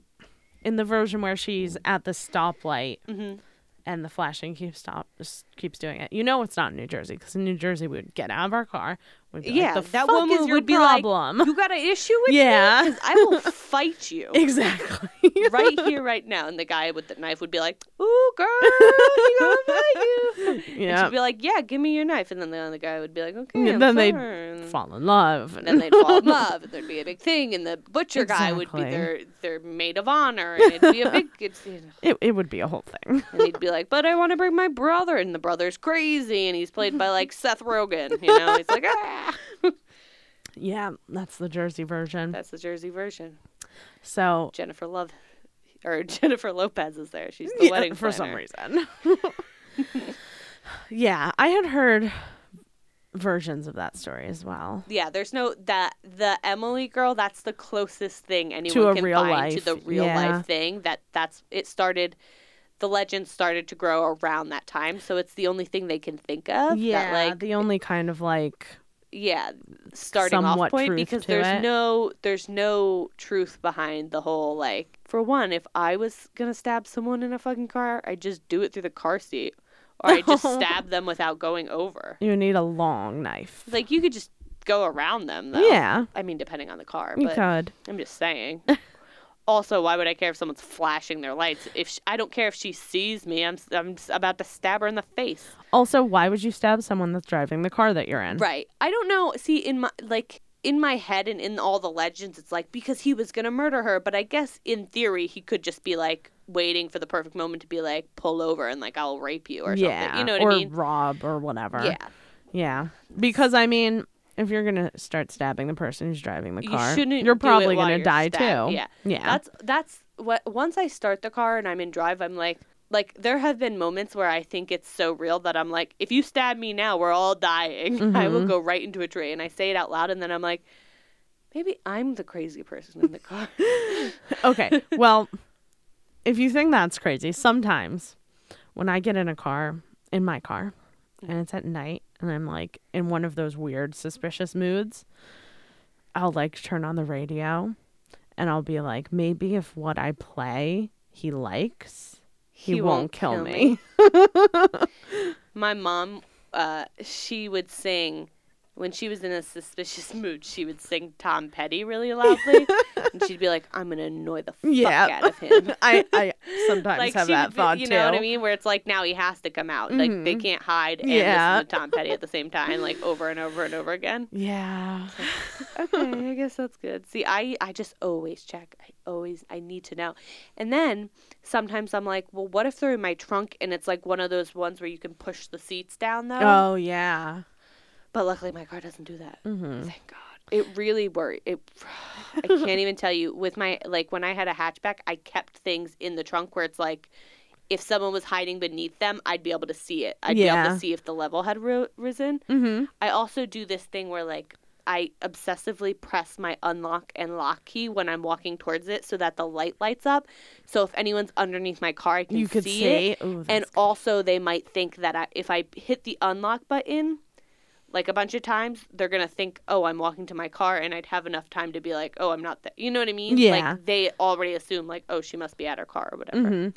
in the version where she's at the stoplight Mm-hmm. and the flashing keeps stop just keeps doing it. You know it's not in New Jersey because in New Jersey we would get out of our car. We'd be like, yeah, the that fuck woman is your would be problem? like, "You got an issue with Yeah. me? Because I will fight you exactly. right here, right now." And the guy with the knife would be like, "Ooh, girl, he gonna fight you." Yeah. she'd be like, "Yeah, give me your knife." And then the other guy would be like, "Okay." And I'm then they'd sorry." And fall in love. And then they'd fall in love, and there'd be a big thing, and the butcher guy would be their their maid of honor, and it'd be a big. You know, it, it would be a whole thing. and he'd be like, "But I want to bring my brother," and the brother's crazy, and he's played by like Seth Rogen. You know, he's like, "Ah." yeah, that's the Jersey version. That's the Jersey version. so Jennifer Love, or Jennifer Lopez is there. She's the Yeah, wedding for some reason. yeah, I had heard versions of that story as well. Yeah, there's no that the Emily girl. That's the closest thing anyone a can real find to the real yeah. life thing. That that's it started. The legend started to grow around that time, so it's the only thing they can think of. Yeah, that, like the only kind of like yeah, starting off point truth because there's it. no there's no truth behind the whole like. For one, if I was gonna stab someone in a fucking car, I'd just do it through the car seat, or i'd just stab them without going over. You need a long knife. Like you could just go around them though. Yeah, I mean, depending on the car, you could. I'm just saying. also, why would I care if someone's flashing their lights? If sh I don't care if she sees me, I'm I'm about to stab her in the face. Also, why would you stab someone that's driving the car that you're in? Right. I don't know. See, in my like in my head and in all the legends, it's like because he was gonna murder her. But I guess in theory, he could just be like waiting for the perfect moment to be like pull over and like I'll rape you or Yeah, something. You know what or I mean? rob or whatever. Yeah. Yeah. Because I mean, if you're gonna start stabbing the person who's driving the You car, shouldn't. you're probably gonna you're die stabbed. too. Yeah. Yeah. That's that's what. Once I start the car and I'm in drive, I'm like. Like there have been moments where I think it's so real that I'm like, if you stab me now, we're all dying. I Mm-hmm. will go right into a tree, and I say it out loud, and then I'm like, maybe I'm the crazy person in the car. okay. Well, if you think that's crazy, sometimes when I get in a car, in my car, and it's at night, and I'm like in one of those weird, suspicious moods, I'll like turn on the radio, and I'll be like, maybe if what I play he likes, he, won't, kill, me. My mom, uh, she would sing when she was in a suspicious mood. She would sing Tom Petty really loudly, and she'd be like, "I'm gonna annoy the fuck Yeah. out of him." I, I sometimes like have that would thought you too. know what I mean? Where it's like now he has to come out. Like they mm-hmm. can't hide and Yeah. listen to Tom Petty at the same time, like over and over and over again. Yeah. okay, I guess that's good. See, I I just always check. I always I need to know. And then sometimes I'm like, well, what if they're in my trunk and it's like one of those ones where you can push the seats down though? Oh yeah. But luckily my car doesn't do that. Mm-hmm. Thank God. It really worried. It. I can't even tell you. With my like when I had a hatchback, I kept things in the trunk where it's like. If someone was hiding beneath them, I'd be able to see it. I'd be able to see if the level had ri- risen. Mm-hmm. I also do this thing where like I obsessively press my unlock and lock key when I'm walking towards it so that the light lights up. So if anyone's underneath my car, I can You see, see. it. Ooh, And also they might think that I, if I hit the unlock button like a bunch of times, they're going to think, "Oh, I'm walking to my car," and I'd have enough time to be like, "Oh, I'm not there." You know what I mean? Yeah. Like they already assume like, "Oh, she must be at her car or whatever." hmm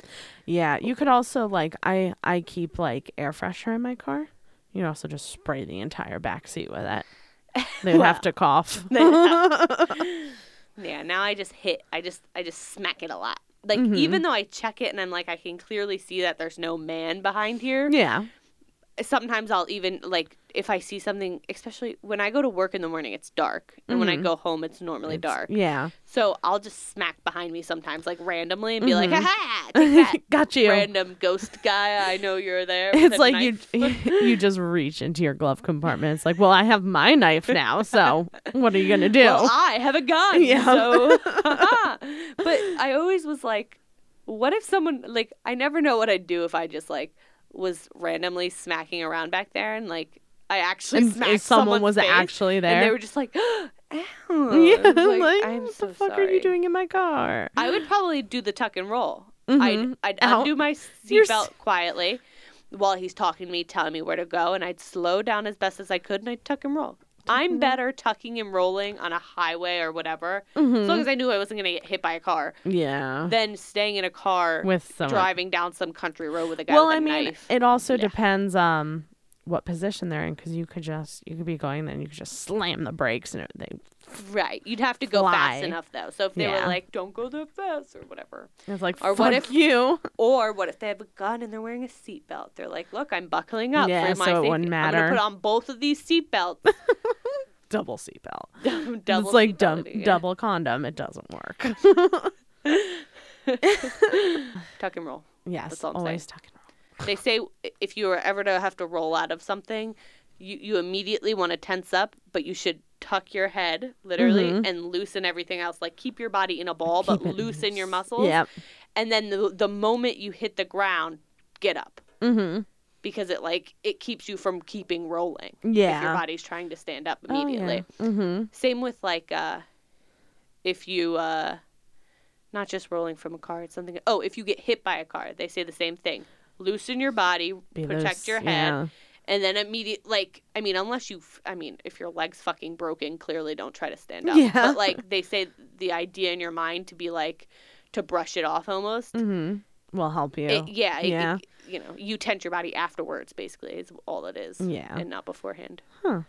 Yeah, you could also like I I keep like air freshener in my car. You could also just spray the entire back seat with it. They'd have to cough. Yeah, now I just hit. I just I just smack it a lot. Like Mm-hmm. even though I check it and I'm like I can clearly see that there's no man behind here. yeah. Sometimes I'll even like if I see something, especially when I go to work in the morning, it's dark, and when I go home, it's normally dark. Mm-hmm. Yeah. So I'll just smack behind me sometimes, like randomly, and be like, "Ha ha! Got you. random ghost guy! I know you're there." It's like knife." you you just reach into your glove compartment. It's like, well, I have my knife now, so what are you gonna do? Well, I have a gun. Yeah. So, but I always was like, what if someone like I never know what I'd do if I just like was randomly smacking around back there and like I actually And smacked someone was actually and they were just like, "Ow!" yeah, like, like, I'm what so the fuck are you doing in my car? I would probably do the tuck and roll. Mhm. I'd, I'd undo my s- seatbelt quietly while he's talking to me, telling me where to go, and I'd slow down as best as I could, and I'd tuck and roll. I'm better tucking and rolling on a highway or whatever, as Mm-hmm. long as I knew I wasn't going to get hit by a car, yeah. than staying in a car With someone. driving down some country road with a guy well, with I mean, knife. it also Yeah. depends um what position they're in because you could just you could be going then you could just slam the brakes and they right. You'd have to go fast enough, though. So if they Yeah. were like, don't go that fast or whatever. it's like Or fuck what if- you Or what if they have a gun and they're wearing a seatbelt? They're like, look, I'm buckling up Yeah, for my so it wouldn't I'm matter. going to put on both of these seatbelts. double seatbelt. double it's like dum- yeah. double condom. It doesn't work. tuck and roll. yes, I'm always tuck and roll. They say if you were ever to have to roll out of something, you, you immediately want to tense up, but you should tuck your head literally and loosen everything else. Like keep your body in a ball, but Mm-hmm. Keep it loosen your muscles. Yep. And then the the moment you hit the ground, get up Mm-hmm. because it like it keeps you from keeping rolling. If Yeah. your body's trying to stand up Oh, yeah. immediately. Mm-hmm. Same with like uh if you uh not just rolling from a car, it's something oh, if you get hit by a car, they say the same thing. Loosen your body, Be protect loose, your head, yeah. and then immediate like I mean, unless you I mean, if your leg's fucking broken, clearly don't try to stand up. Yeah. But like they say the idea in your mind to be like to brush it off almost. Mm-hmm. will help you. It- yeah, Yeah. it- you know, you tent your body afterwards. Basically, is all it is. Yeah. and not beforehand. Huh.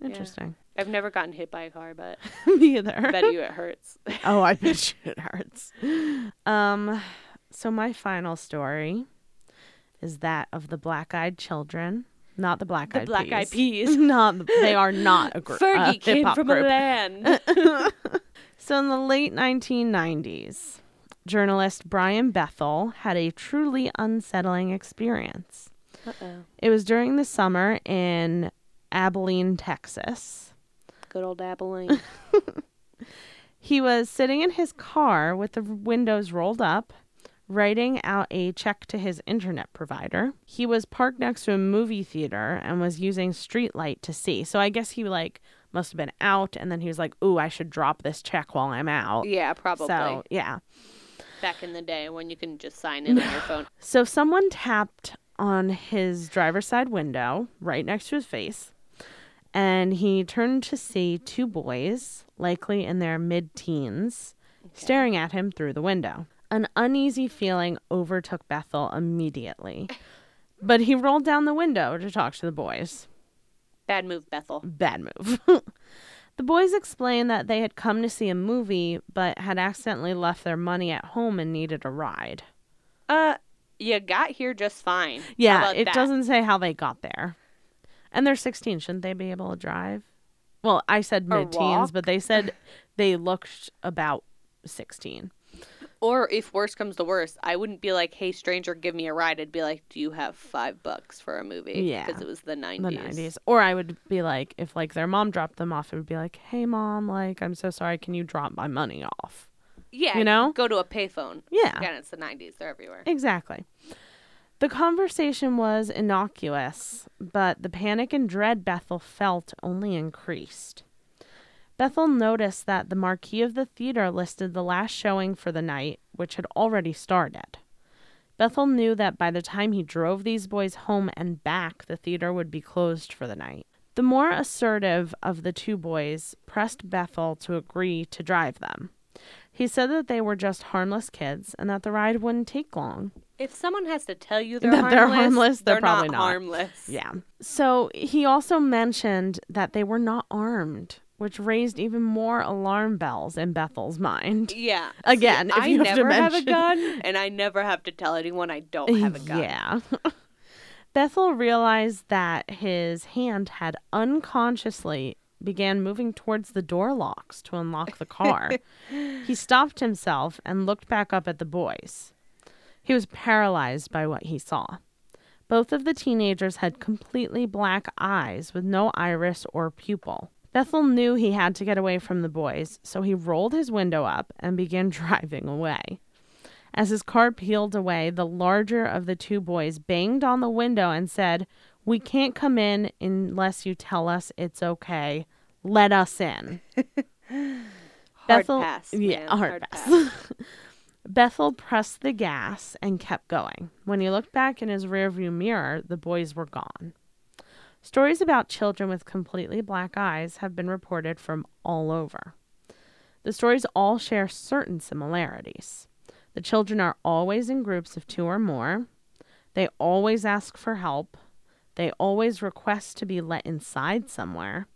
Interesting. I've never gotten hit by a car, but Me either. I bet you it hurts. oh, I bet you it hurts. Um, so my final story is that of the black-eyed children, not the black-eyed the black eyed peas. not the, they are not a group. Fergie uh, came from group. a land. So in the late 1990s, journalist Brian Bethel had a truly unsettling experience. Uh-oh. It was during the summer in Abilene, Texas. Good old Abilene. He was sitting in his car with the windows rolled up, writing out a check to his internet provider. He was parked next to a movie theater and was using street light to see. So I guess he like must have been out and then he was like, "Ooh, I should drop this check while I'm out." yeah, probably. So, yeah. Back in the day when you can just sign in on your phone. So someone tapped on his driver's side window right next to his face, and he turned to see two boys, likely in their mid teens, staring at him through the window. An uneasy feeling overtook Bethel immediately, but he rolled down the window to talk to the boys. Bad move, Bethel. Bad move. the boys explained that they had come to see a movie, but had accidentally left their money at home and needed a ride. Uh, you got here just fine. Yeah, it that? doesn't say how they got there. And they're 16. Shouldn't they be able to drive? Well, I said mid teens, but they said they looked about 16. Or if worse comes to worse, I wouldn't be like, "Hey, stranger, give me a ride." I'd be like, "Do you have five bucks for a movie?" Yeah. because it was the nineties. The nineties. 90s. Or I would be like, if like their mom dropped them off, it would be like, hey, mom, like, I'm so sorry. Can you drop my money off? Yeah, You know? go to a payphone. Yeah. Again, it's the nineties; they're everywhere. Exactly. The conversation was innocuous, but the panic and dread Bethel felt only increased. Bethel noticed that the marquee of the theater listed the last showing for the night, which had already started. Bethel knew that by the time he drove these boys home and back, the theater would be closed for the night. The more assertive of the two boys pressed Bethel to agree to drive them. He said that they were just harmless kids and that the ride wouldn't take long. If someone has to tell you they're That harmless, they're harmless, they're probably not, not. harmless. Yeah. So he also mentioned that they were not armed, which raised even more alarm bells in Bethel's mind. Yeah. Again, if I you have to never have a gun, and I never have to tell anyone I don't have a gun. Yeah. Bethel realized that his hand had unconsciously began moving towards the door locks to unlock the car. he stopped himself and looked back up at the boys. He was paralyzed by what he saw. Both of the teenagers had completely black eyes with no iris or pupil. Bethel knew he had to get away from the boys, so he rolled his window up and began driving away. As his car peeled away, the larger of the two boys banged on the window and said, We can't come in unless you tell us it's okay. Let us in. Hard pass. Yeah, man, hard, pass. Bethel pressed the gas and kept going. When he looked back in his rearview mirror, the boys were gone. Stories about children with completely black eyes have been reported from all over. The stories all share certain similarities. The children are always in groups of two or more. They always ask for help. They always request to be let inside somewhere,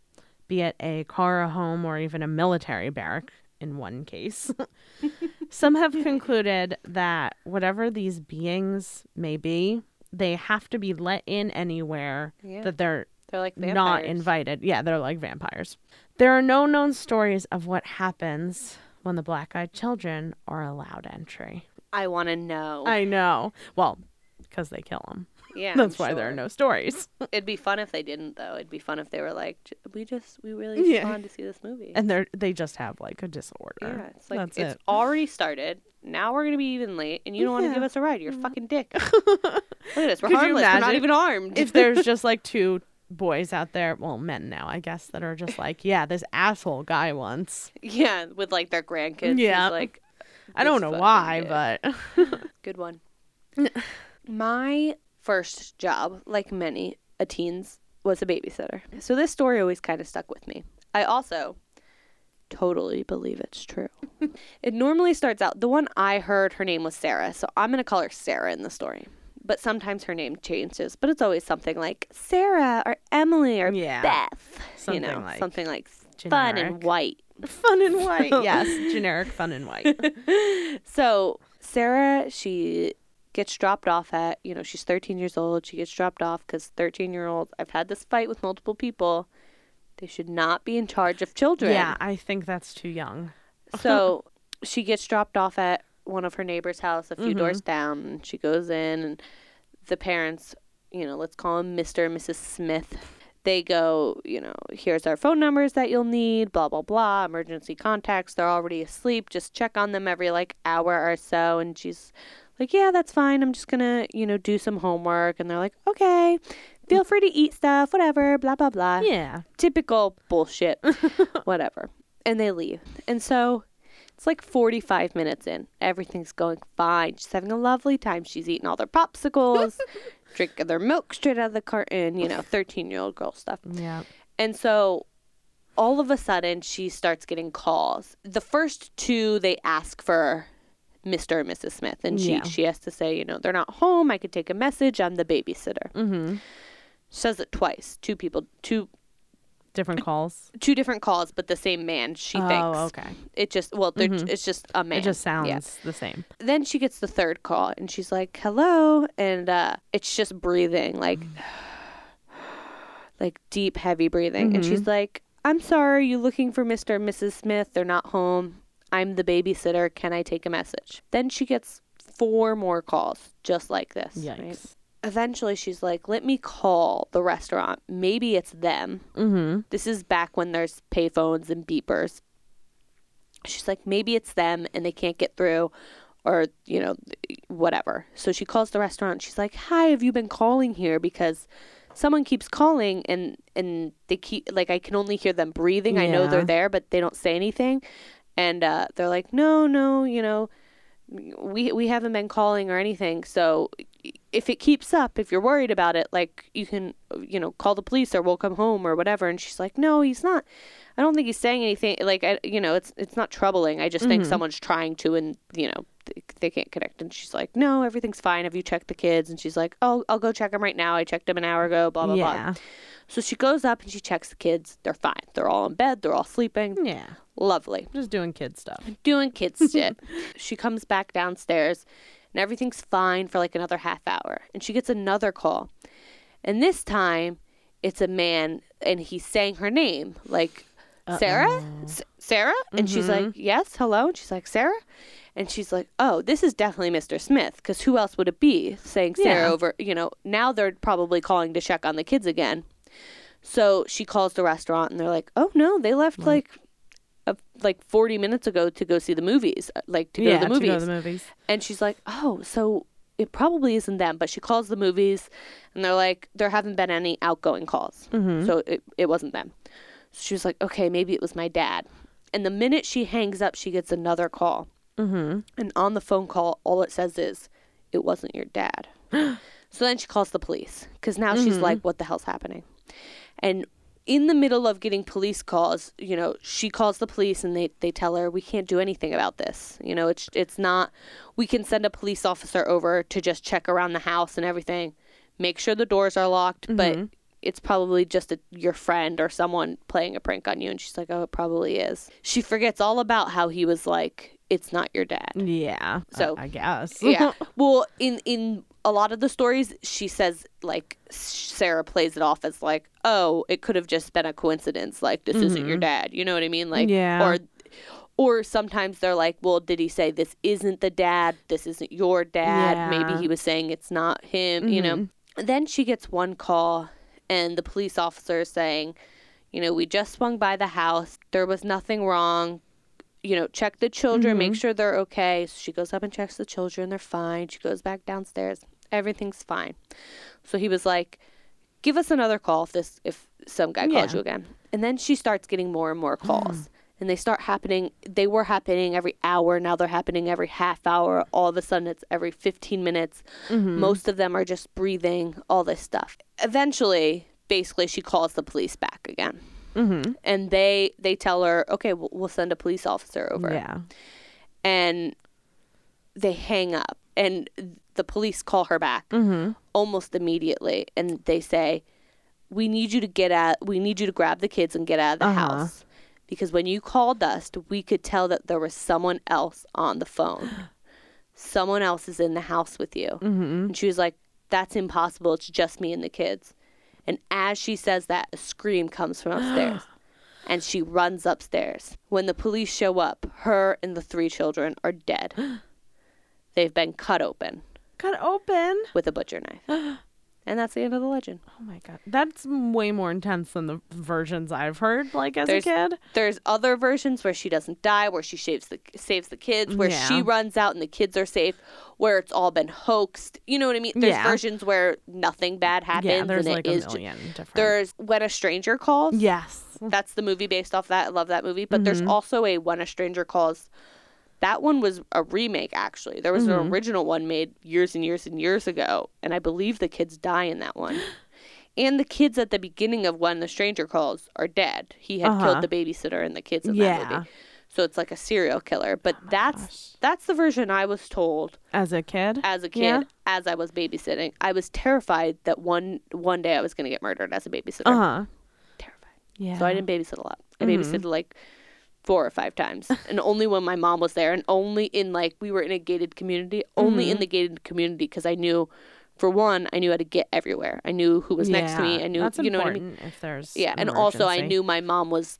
be it a car, a home, or even a military barrack in one case. Some have concluded that whatever these beings may be, they have to be let in anywhere Yeah. that they're They're like not invited. Yeah, they're like vampires. There are no known stories of what happens when the black eyed children are allowed entry. I want to know. I know. Well, because they kill them. Yeah, That's I'm why there are no stories. It'd be fun if they didn't, though. It'd be fun if they were like, "We just, we really just Yeah. wanted to see this movie." And they're they just have like a disorder. yeah, it's like That's it's it. already started. Now we're gonna be even late, and you don't want to give us a ride. You're a mm-hmm. fucking dick. Look at us. We're Could harmless. We're not even armed. if there's just like two boys out there, well, men now, I guess, that are just like, yeah, this asshole guy once. yeah, with like their grandkids. Yeah. Yeah, like I don't know why, but Good one. My first job, like many a teen's, was a babysitter. So this story always kind of stuck with me. I also totally believe it's true. it normally starts out, the one I heard, her name was Sarah. So I'm going to call her Sarah in the story. But sometimes her name changes, but it's always something like Sarah or Emily or Yeah. Beth. Something you know, like something like fun and white. Fun and white. yes, generic fun and white. So Sarah, she gets dropped off at, you know, she's 13 years old. She gets dropped off because 13 year olds, I've had this fight with multiple people. They should not be in charge of children. yeah, I think that's too young. So she gets dropped off at one of her neighbor's house a few mm-hmm. doors down. And she goes in, and the parents, you know, let's call them Mr. and Mrs. Smith. They go, you know, here's our phone numbers that you'll need, blah, blah, blah, emergency contacts. They're already asleep. Just check on them every like hour or so. And she's like, yeah, that's fine. I'm just going to, you know, do some homework. And they're like, okay, feel free to eat stuff, whatever, blah, blah, blah Yeah. typical bullshit, whatever. And they leave. And so it's like 45 minutes in. Everything's going fine. She's having a lovely time. She's eating all their popsicles, drinking their milk straight out of the carton, you know, 13 year old girl stuff. Yeah. And so all of a sudden she starts getting calls. The first two, they ask for Mr. and Mrs. Smith. And she, Yeah. she has to say, you know, they're not home. I could take a message. I'm the babysitter. Mm-hmm. Says it twice. Two people, two Different calls. two different calls, but the same man. She oh, thinks okay. it just well, they're, it's just a man. It just sounds Yeah. the same. Then she gets the third call, and she's like, "Hello," and uh, it's just breathing, like, like deep, heavy breathing. And she's like, "I'm sorry, you looking for Mr. and Mrs. Smith? They're not home. I'm the babysitter. Can I take a message?" Then she gets four more calls, just like this. Yikes. right? Eventually, she's like, "Let me call the restaurant. Maybe it's them." Mm-hmm. This is back when there's payphones and beepers. She's like, maybe it's them and they can't get through or, you know, whatever. So she calls the restaurant. She's like, hi, have you been calling here? Because someone keeps calling and, and they keep, like, I can only hear them breathing. I know they're there, but they don't say anything. And uh, they're like, no, no, you know, we we haven't been calling or anything. So if it keeps up, if you're worried about it, like you can, you know, call the police or we'll come home or whatever. And she's like, no, he's not. I don't think he's saying anything. Like, I, you know, it's it's not troubling. I just think someone's trying to, and you know, they can't connect. And she's like, no, everything's fine. Have you checked the kids? And she's like, oh, I'll go check them right now. I checked them an hour ago. Blah blah Yeah. blah. So she goes up and she checks the kids. They're fine. They're all in bed. They're all sleeping. Yeah. Lovely Just doing kid stuff. doing kid shit. she comes back downstairs and everything's fine for like another half hour. And she gets another call. And this time it's a man and he's saying her name like Sarah? S- Sarah? And she's like, "Yes, hello." And she's like, "Sarah?" And she's like, "Oh, this is definitely Mr. Smith because who else would it be saying Sarah Yeah. over, you know, now they're probably calling to check on the kids again." So she calls the restaurant and they're like, "Oh no, they left like uh, like 40 minutes ago to go see the movies, uh, like to go yeah, to the movies." to go to the movies. And she's like, "Oh, so it probably isn't them." But she calls the movies, and they're like, "There haven't been any outgoing calls, so it it wasn't them." She was like, "Okay, maybe it was my dad." And the minute she hangs up, she gets another call, mm-hmm. and on the phone call, all it says is, "It wasn't your dad." so then she calls the police because now she's like, "What the hell's happening?" And in the middle of getting police calls, you know, she calls the police and they, they tell her we can't do anything about this. You know, it's it's not we can send a police officer over to just check around the house and everything, make sure the doors are locked, but it's probably just a, your friend or someone playing a prank on you. And she's like, oh, it probably is. She forgets all about how he was like, it's not your dad. Yeah. So- I, I guess. yeah. Well, in in a lot of the stories, she says like Sarah plays it off as like, oh, it could have just been a coincidence. Like this isn't your mm-hmm. dad. You know what I mean? Like, Yeah. Or or sometimes they're like, well, did he say this isn't the dad? This isn't your dad. Maybe he was saying it's not him. You know. Mm-hmm. Then she gets one call, and the police officer saying, you know, we just swung by the house. There was nothing wrong you know, check the children, make mm-hmm. sure they're okay. So she goes up and checks the children. They're fine. She goes back downstairs. Everything's fine. So he was like, "Give us another call if this if some guy calls Yeah. you again." And then she starts getting more and more calls. Mm. And they start happening. They were happening every hour. Now they're happening every half hour. All of a sudden, it's every 15 minutes. Most of them are just breathing, all this stuff. Eventually, basically, she calls the police back again Mm-hmm. and they they tell her, okay, we'll, we'll send a police officer over, Yeah. and they hang up, and the police call her back Mm-hmm. almost immediately, and they say, we need you to get out, we need you to grab the kids and get out of the Uh-huh. house. Because when you called us, we could tell that there was someone else on the phone. someone else is in the house with you. Mm-hmm. And she was like, That's impossible. It's just me and the kids. And as she says that, a scream comes from upstairs. and she runs upstairs. When the police show up, her and the three children are dead. They've been cut open Cut open. with a butcher knife. And that's the end of the legend. Oh my god, that's way more intense than the versions I've heard. Like as There's- a kid. There's other versions where she doesn't die, where she saves the saves the kids, where she runs out and the kids are safe, where it's all been hoaxed. You know what I mean? There's Yeah. versions where nothing bad happens Yeah, there's and like a is ju- million different. There's When a Stranger Calls. yes. That's the movie based off that. I love that movie. But there's Mm-hmm. also a When a Stranger Calls. That one was a remake, actually. There was Mm-hmm. an original one made years and years and years ago, and I believe the kids die in that one. And the kids at the beginning of When the Stranger Calls are dead. He had Uh-huh. killed the babysitter and the kids in that movie. So it's like a serial killer. But that's gosh. that's the version I was told As a kid. as a kid Yeah. as I was babysitting. I was terrified that one one day I was going to get murdered as a babysitter. Uh huh. Terrified. Yeah. So I didn't babysit a lot. I Mm-hmm. babysitted like four or five times, and only when my mom was there, and only in like we were in a gated community, only Mm-hmm. in the gated community because I knew, for one, I knew how to get everywhere. I knew who was next to me. I knew, that's you know what I mean. If there's Yeah, an and also I knew my mom was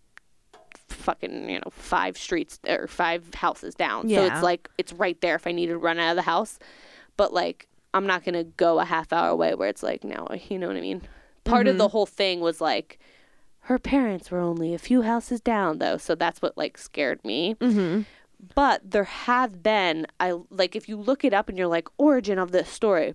fucking you know five streets or five houses down. yeah. So it's like it's right there if I needed to run out of the house. But like I'm not gonna go a half hour away where it's like no, you know what I mean. Part of the Mm-hmm. whole thing was like her parents were only a few houses down though, so that's what like scared me. Mm-hmm. But there have been I like if you look it up and you're like origin of this story,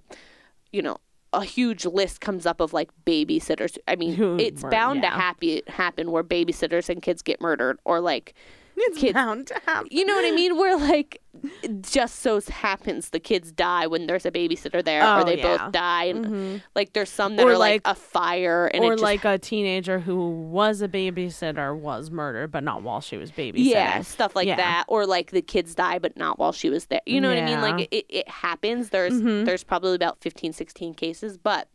you know. A huge list comes up of like babysitters. I mean, it's bound to happy happen where babysitters and kids get murdered, or like It's kids- bound to happen. you know what I mean? Where like just so happens the kids die when there's a babysitter there, Oh, or they yeah. both die, and like there's some that Or, are like, like- a fire, and or just, like a teenager who was a babysitter was murdered, but not while she was babysitting. yeah, stuff like Yeah. that, or like the kids die but not while she was there. You know what I mean? Like Mm-hmm. it, it happens. There's there's probably about 15, 16 cases, but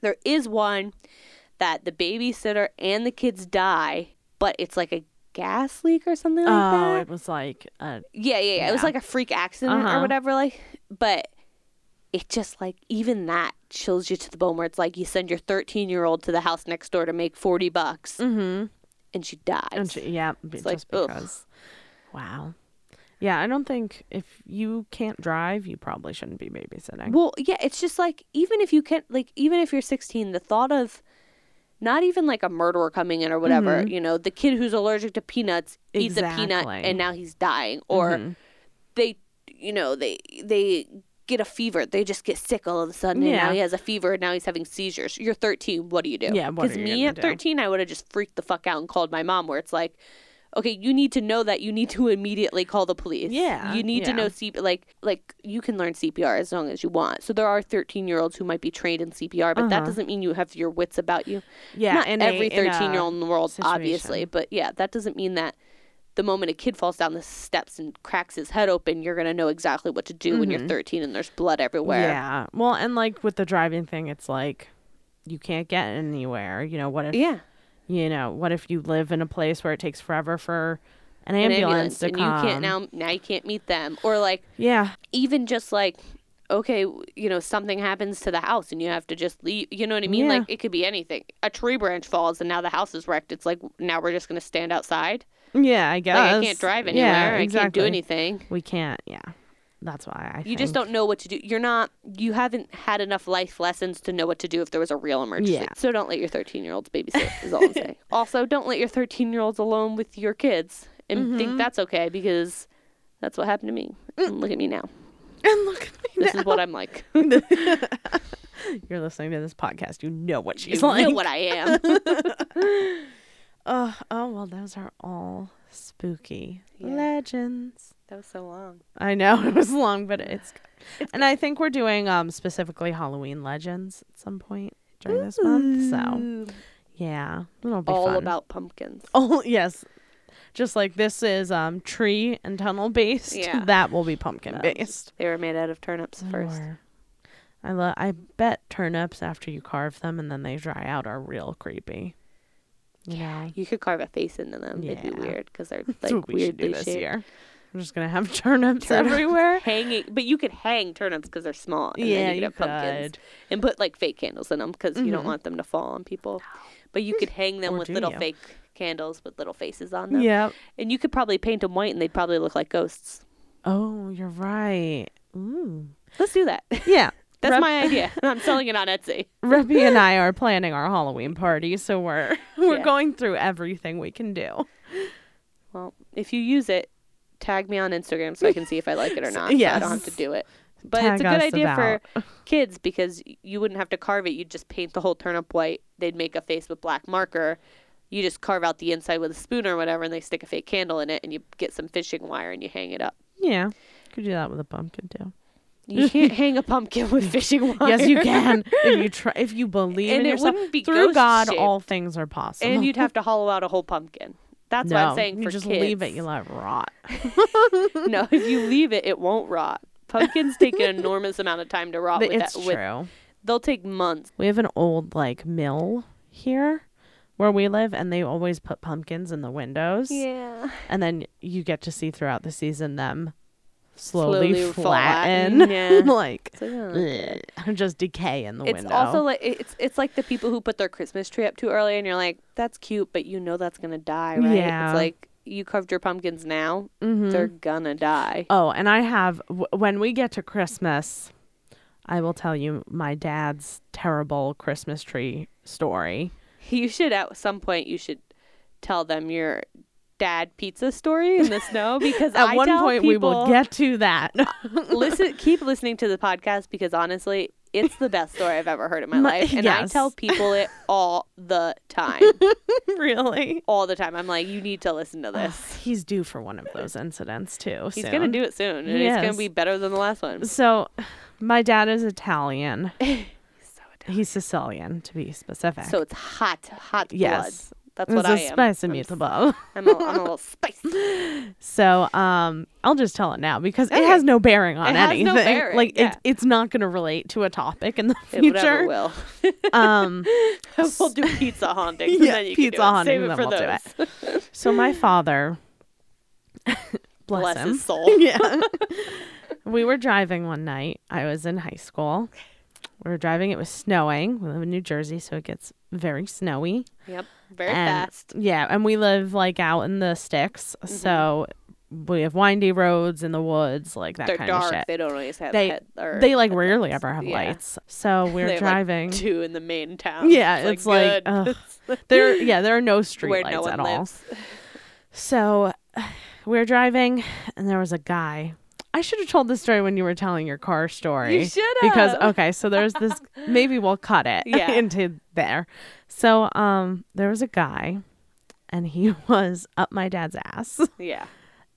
there is one that the babysitter and the kids die, but it's like a gas leak or something like Oh, that. it was like a Yeah, yeah, yeah. It was like a freak accident or Uh-huh. whatever. Like, but it just like even that chills you to the bone. Where it's like you send your 13 year old to the house next door to make 40 bucks, mm-hmm. and she dies. And she, yeah, It's like, just ugh. Wow. Yeah, I don't think if you can't drive, you probably shouldn't be babysitting. well, yeah, it's just like even if you can't, like even if you're 16, the thought of not even like a murderer coming in or whatever, you know, the kid who's allergic to peanuts eats a peanut Mm-hmm. Mm-hmm. and now he's dying, or they, you know, they they get a fever, they just get sick all of a sudden, and now Yeah. he has a fever, and now he's having seizures. You're 13, what do you do? Yeah, Because me at do? 13, I would have just freaked the fuck out and called my mom. Where it's like. Okay, you need to know that you need to immediately call the police. Yeah, you need to know C- like like you can learn CPR as long as you want. So there are 13 year olds who might be trained in CPR, but that Uh-huh. doesn't mean you have your wits about you. yeah, Not every 13 year old in the world, obviously, but yeah, that doesn't mean that the moment a kid falls down the steps and cracks his head open, you're gonna know exactly what to do when you're 13 and there's blood everywhere. Mm-hmm. Yeah. Well, and like with the driving thing, it's like you can't get anywhere. You know, what if Yeah. You know, what if you live in a place where it takes forever for an An ambulance, to and come? you can't now now you can't meet them or like Yeah. even just like okay you know something happens to the house and you have to just leave you know what i mean Yeah. like it could be anything a tree branch falls and now the house is wrecked it's like now we're just going to stand outside Yeah, I guess. like i can't drive anywhere Yeah, i can't do anything We can't. Yeah. That's why I. you just don't know what to do you're not you haven't had enough life lessons to know what to do if there was a real emergency Yeah. so don't let your 13 year olds babysit is all i'm saying also don't let your 13 year olds alone with your kids and Mm-hmm. think that's okay because that's what happened to me and look at me now And look at me. this is what i'm like You're listening to this podcast. You know what she's you like. know what i am Oh, oh well, those are all spooky Yeah. legends. That was so long I know it was long, but it's good. And I think we're doing um specifically Halloween legends at some point during this month. So Yeah, it'll be all fun. about pumpkins. Oh yes, just like this is um tree and tunnel based. Yeah. that will be pumpkin Um, based. They were made out of turnips first. Or- I love. I bet turnips after you carve them and then they dry out are real creepy. You know, You could carve a face into them. It'd be Yeah. weird because they're like we should weirdly do this shaped. year. We're just gonna have turnips everywhere. Hanging, but you could hang turnips because they're small. And Yeah, then you you could have pumpkins could. and put like fake candles in them because you don't Mhm. want them to fall on people. But you could hang them Or with little you? fake candles with little faces on them. Yep. And you could probably paint them white and they'd probably look like ghosts. Oh, you're right. Ooh. Let's do that. Yeah. That's Rep- my idea. I'm selling it on Etsy. Reppy and I are planning our Halloween party, so we're we're Yeah. going through everything we can do. Well, if you use it, tag me on Instagram so I can see if I like it or not. so I don't have to do it. But it's a good idea for kids because you wouldn't have to carve it. You'd just paint the whole turnip white. They'd make a face with black marker. You just carve out the inside with a spoon or whatever, and they stick a fake candle in it, and you get some fishing wire and you hang it up. Yeah. You could do that with a pumpkin too. You can't hang a pumpkin with fishing wire. Yes, you can. if you try if you believe And in it yourself. wouldn't be through God shaped. all things are possible. and you'd have to hollow out a whole pumpkin. That's no, what I'm saying you for just kids. leave it, you let it rot. no, if you leave it, it won't rot. Pumpkins take an enormous amount of time to rot. With it's that, with, true. they'll take months. We have an old like mill here where we live and they always put pumpkins in the windows. Yeah. And then you get to see throughout the season them slowly, Slowly flatten, flatten, yeah. like yeah. bleh, just decay in the It's window. also like it's it's like the people who put their Christmas tree up too early, and you're like, that's cute, but you know that's gonna die, right? Yeah. It's like you carved your pumpkins now, Mhm. they're gonna die. Oh, and I have w- when we get to Christmas, I will tell you my dad's terrible Christmas tree story. You should at some point you should tell them your dad pizza story in the snow because At I one point, we will get to that. listen keep listening to the podcast because honestly it's the best story i've ever heard in my, My- life and i tell people it all the time really? all the time i'm like you need to listen to this He's due for one of those incidents too. he's soon. gonna do it soon and He it's gonna be better than the last one So, my dad is Italian. so, He's Sicilian, to be specific. so it's hot hot yes, blood that's it's what a i am spicy I'm, meatball. I'm, a, I'm a little spicy So, um, I'll just tell it now because it has no bearing on It anything. no bearing, like yeah. it's it's not going to relate to a topic in the it future. will Um, we'll do pizza haunting Yeah, and then you pizza haunting, Save it then for we'll those. so my father, bless, bless him, his soul yeah. we were driving one night. I was in high school. We were driving. It was snowing. We live in New Jersey, so it gets very snowy. yep very and, fast Yeah, and we live like out in the sticks, mm-hmm. so we have windy roads in the woods, like that they're kind dark of shit. they don't always have They- head, They like rarely ever have Yeah. lights. So we're driving. Like two in the main town. Yeah, it's like, good. ugh. there, yeah, there are no street where lights no at all. So we were driving, and there was a guy. I should have told this story when you were telling your car story. You should have. Because okay, so there's this. maybe we'll cut it Yeah. into there. So um, there was a guy, and he was up my dad's ass, Yeah.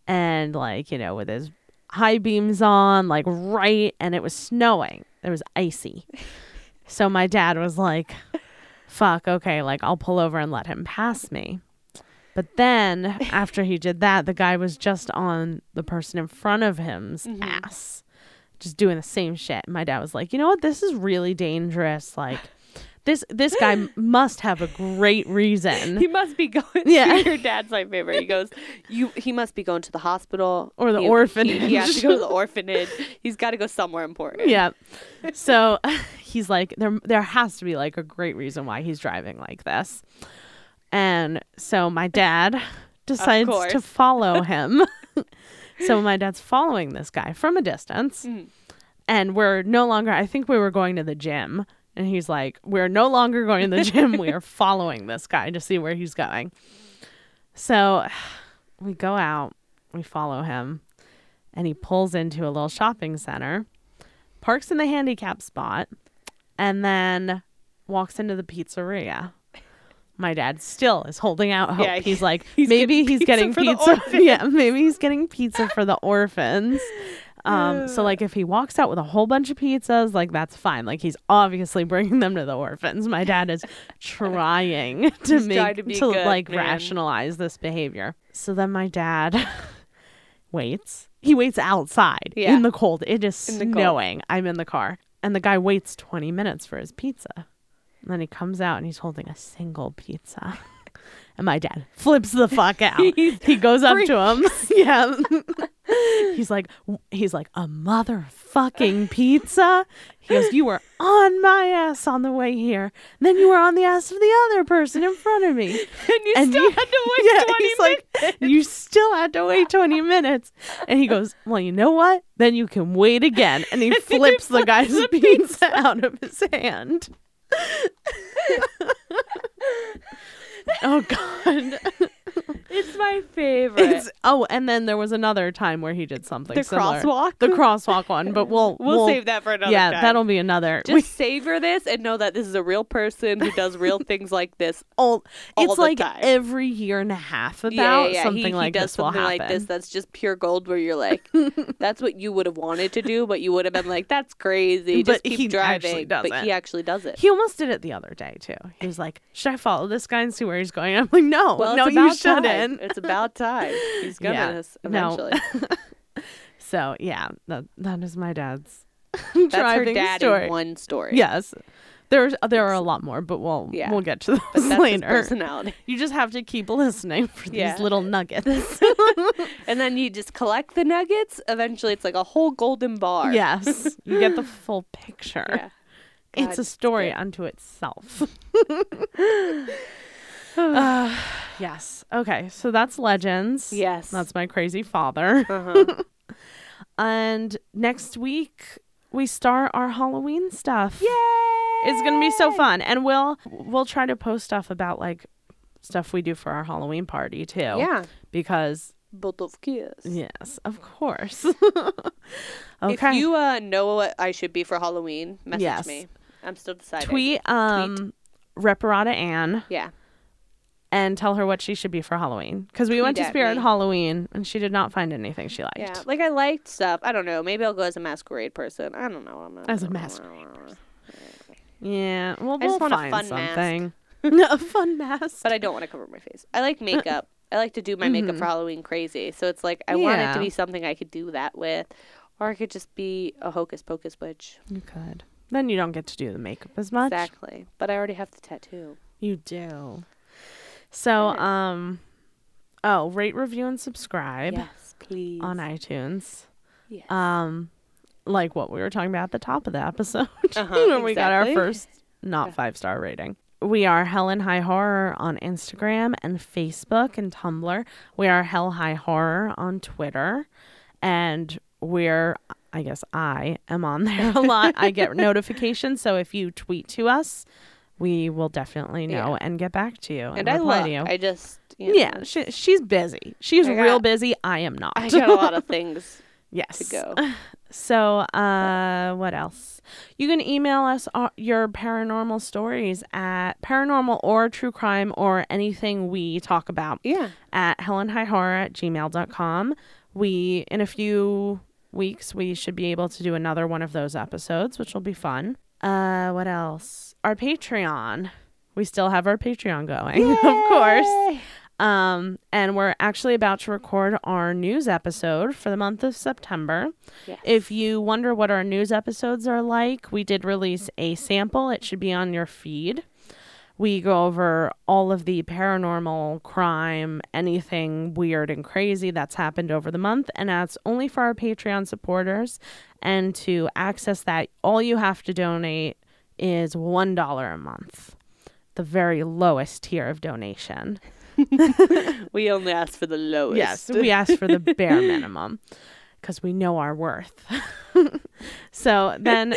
and like you know with his high beams on, like right, and it was snowing. It was icy. So my dad was like, "Fuck, okay, like I'll pull over and let him pass me." But then after he did that, the guy was just on the person in front of him's Mm-hmm. ass, just doing the same shit. My dad was like, "You know what? This is really dangerous. Like, this this guy must have a great reason." He must be going. Yeah. Your dad's my favorite. He goes, you. He must be going to the hospital Or the He- orphanage. He, he has to go to the orphanage. He's got to go somewhere important. yeah. So he's like, there there has to be like a great reason why he's driving like this. And so my dad decides to follow him. so my dad's following this guy from a distance. Mm. And we're no longer I think we were going to the gym. And he's like, We're no longer going to the gym. we are following this guy to see where he's going. So we go out, we follow him, and he pulls into a little shopping center, parks in the handicap spot, and then walks into the pizzeria. My dad still is holding out hope. Yeah, he's like, he's maybe getting he's getting pizza. yeah, maybe he's getting pizza for the orphans. Um, so like if he walks out with a whole bunch of pizzas, like that's fine. Like he's obviously bringing them to the orphans. My dad is trying to make to, to good, like man. rationalize this behavior. So then my dad waits. He waits outside Yeah. in the cold. It is In snowing. I'm in the car. And the guy waits 20 minutes for his pizza. And then he comes out and he's holding a single pizza. And my dad flips the fuck out. he goes up to him. yeah. he's like he's like a motherfucking pizza. He goes, "You were on my ass on the way here. Then you were on the ass of the other person in front of me." And you And still you- had to wait yeah, 20 he's like, minutes. you still had to wait 20 minutes. And he goes, Well, you know what? Then you can wait again. And he flips the guy's pizza out of his hand. oh, God. It's my favorite. It's, oh, and then there was another time where he did something The similar. crosswalk? The crosswalk one, but we'll We'll save that for another Yeah, time. that'll be another. Just we, savor this and know that this is a real person who does real things like this. all, all it's like time. every year and a half about yeah, yeah, yeah. something he, like he does this will something happen. like this that's just pure gold where you're like, that's what you would have wanted to do, but you would have been like, that's crazy. Just But keep driving. but it. he actually does it. He almost did it the other day too. He was like, "Should I follow this guy and see where he's going?" I'm like, "No, well, no, you time. Shouldn't." It's about time. He's gonna Yeah, no. eventually. So yeah, that that is my dad's That's her driving dad story. one story. Yes, there's there are a lot more, but we'll Yeah. we'll get to But those that's his later. personality. You just have to keep listening for Yeah. these little nuggets. And then you just collect the nuggets. Eventually, it's like a whole golden bar. yes, you get the full picture. Yeah. it's a story unto itself. Uh, yes. Okay. So that's legends. Yes. That's my crazy father. Uh-huh. And next week we start our Halloween stuff. Yay! It's gonna be so fun, and we'll we'll try to post stuff about like stuff we do for our Halloween party too. Yeah. Because Both of kids. yes, of course. okay. If you uh, know what I should be for Halloween, message Yes. me. I'm still deciding. tweet um Reparata Ann Yeah. And tell her what she should be for Halloween because we went to Spirit me. Halloween and she did not find anything she liked. Yeah. Like I liked stuff. I don't know. Maybe I'll go as a masquerade person. I don't know. I'm As a masquerade person. Yeah, well, I we'll want a find fun mask. something. a fun mask. But I don't want to cover my face. I like makeup. I like to do my makeup for Halloween crazy. So it's like I want it Mm-hmm. To be something I could do that with. Or I could just be a hocus pocus witch. You could. Then you don't get to do the makeup as much. Exactly. But I already have the tattoo. You do. So, um, oh, rate, review, and subscribe Yes, please. on iTunes. yes. Um, like what we were talking about at the top of the episode, Uh-huh, when we got our first not five star rating. We are Helen High Horror on Instagram and Facebook and Tumblr. We are Hell High Horror on Twitter, and we're I guess I am on there a lot. I get notifications, so if you tweet to us, we will definitely know Yeah. and get back to you and, and I to you. I just you know, yeah, she, she's busy. She's I real busy. I am not. I got a lot of things yes. to go. So, uh, what else? You can email us uh, your paranormal stories at paranormal or true crime or anything we talk about Yeah. at helenhighhorror at gmail.com. We, in a few weeks, we should be able to do another one of those episodes, which will be fun. Uh, what else? Our Patreon. We still have our Patreon going, of course. Um, and we're actually about to record our news episode for the month of September. Yes. If you wonder what our news episodes are like, we did release a sample. It should be on your feed. We go over all of the paranormal, crime, anything weird and crazy that's happened over the month. And that's only for our Patreon supporters. And to access that, all you have to donate is $1 a month, the very lowest tier of donation. We only ask for the lowest. Yes, we ask for the bare minimum because we know our worth. so then,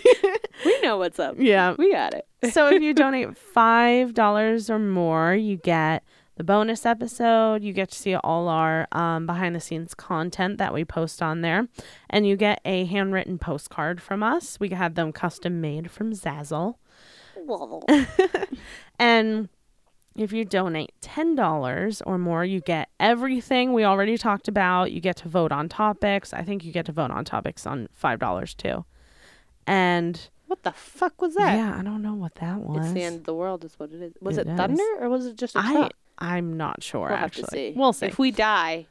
we know what's up. yeah. We got it. So if you donate five dollars or more, you get the bonus episode. You get to see all our um, behind the scenes content that we post on there, and you get a handwritten postcard from us. We had them custom made from Zazzle. and If you donate $10 or more, you get everything we already talked about. You get to vote on topics. I think you get to vote on topics on $5 too. And What the fuck was that? yeah, I don't know what that was. It's the end of the world, is what it is. Was It thunder or was it just a I truck? I'm not sure We'll have actually. to see. We'll see. If we die,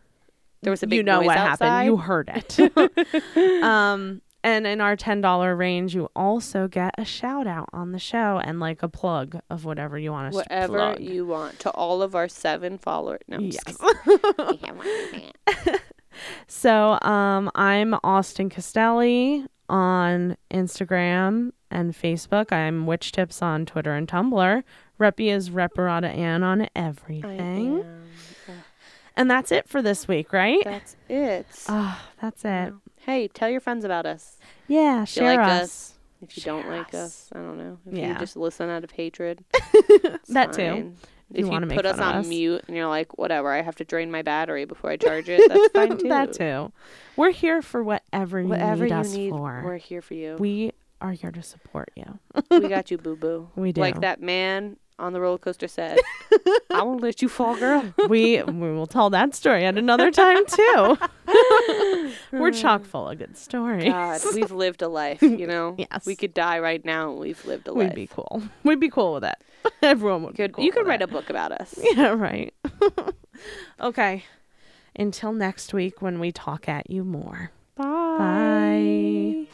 there was a big you know noise what outside. happened. You heard it. um, and in our ten dollar range, you also get a shout out on the show and like a plug of whatever you want us to Whatever plug. you want to all of our seven followers. No, I'm Yes. So um, I'm Austin Castelli on Instagram and Facebook. I'm Witch Tips on Twitter and Tumblr. Reppy is Reparata Ann on everything. And that's it for this week, right? That's it. Oh, that's it. hey, tell your friends about us. Yeah, If you share like us. us. If you don't like us, I don't know. If Yeah. you just listen out of hatred, That too. If you you, put us on us. mute and you're like, whatever, I have to drain my battery before I charge it, that's fine too. that too. We're here for whatever you Whatever need you us need, for. we're here for you. we are here to support you. we got you, boo boo. We do. Like that man on the roller coaster said, I won't let you fall, girl. we we will tell that story at another time too. We're chock full of good stories. God, we've lived a life, you know? Yes. We could die right now and we've lived a life. We'd be cool. We'd be cool with that. Everyone would. Could, be cool you could write that. a book about us. Yeah, right. okay. Until next week when we talk at you more. Bye. Bye.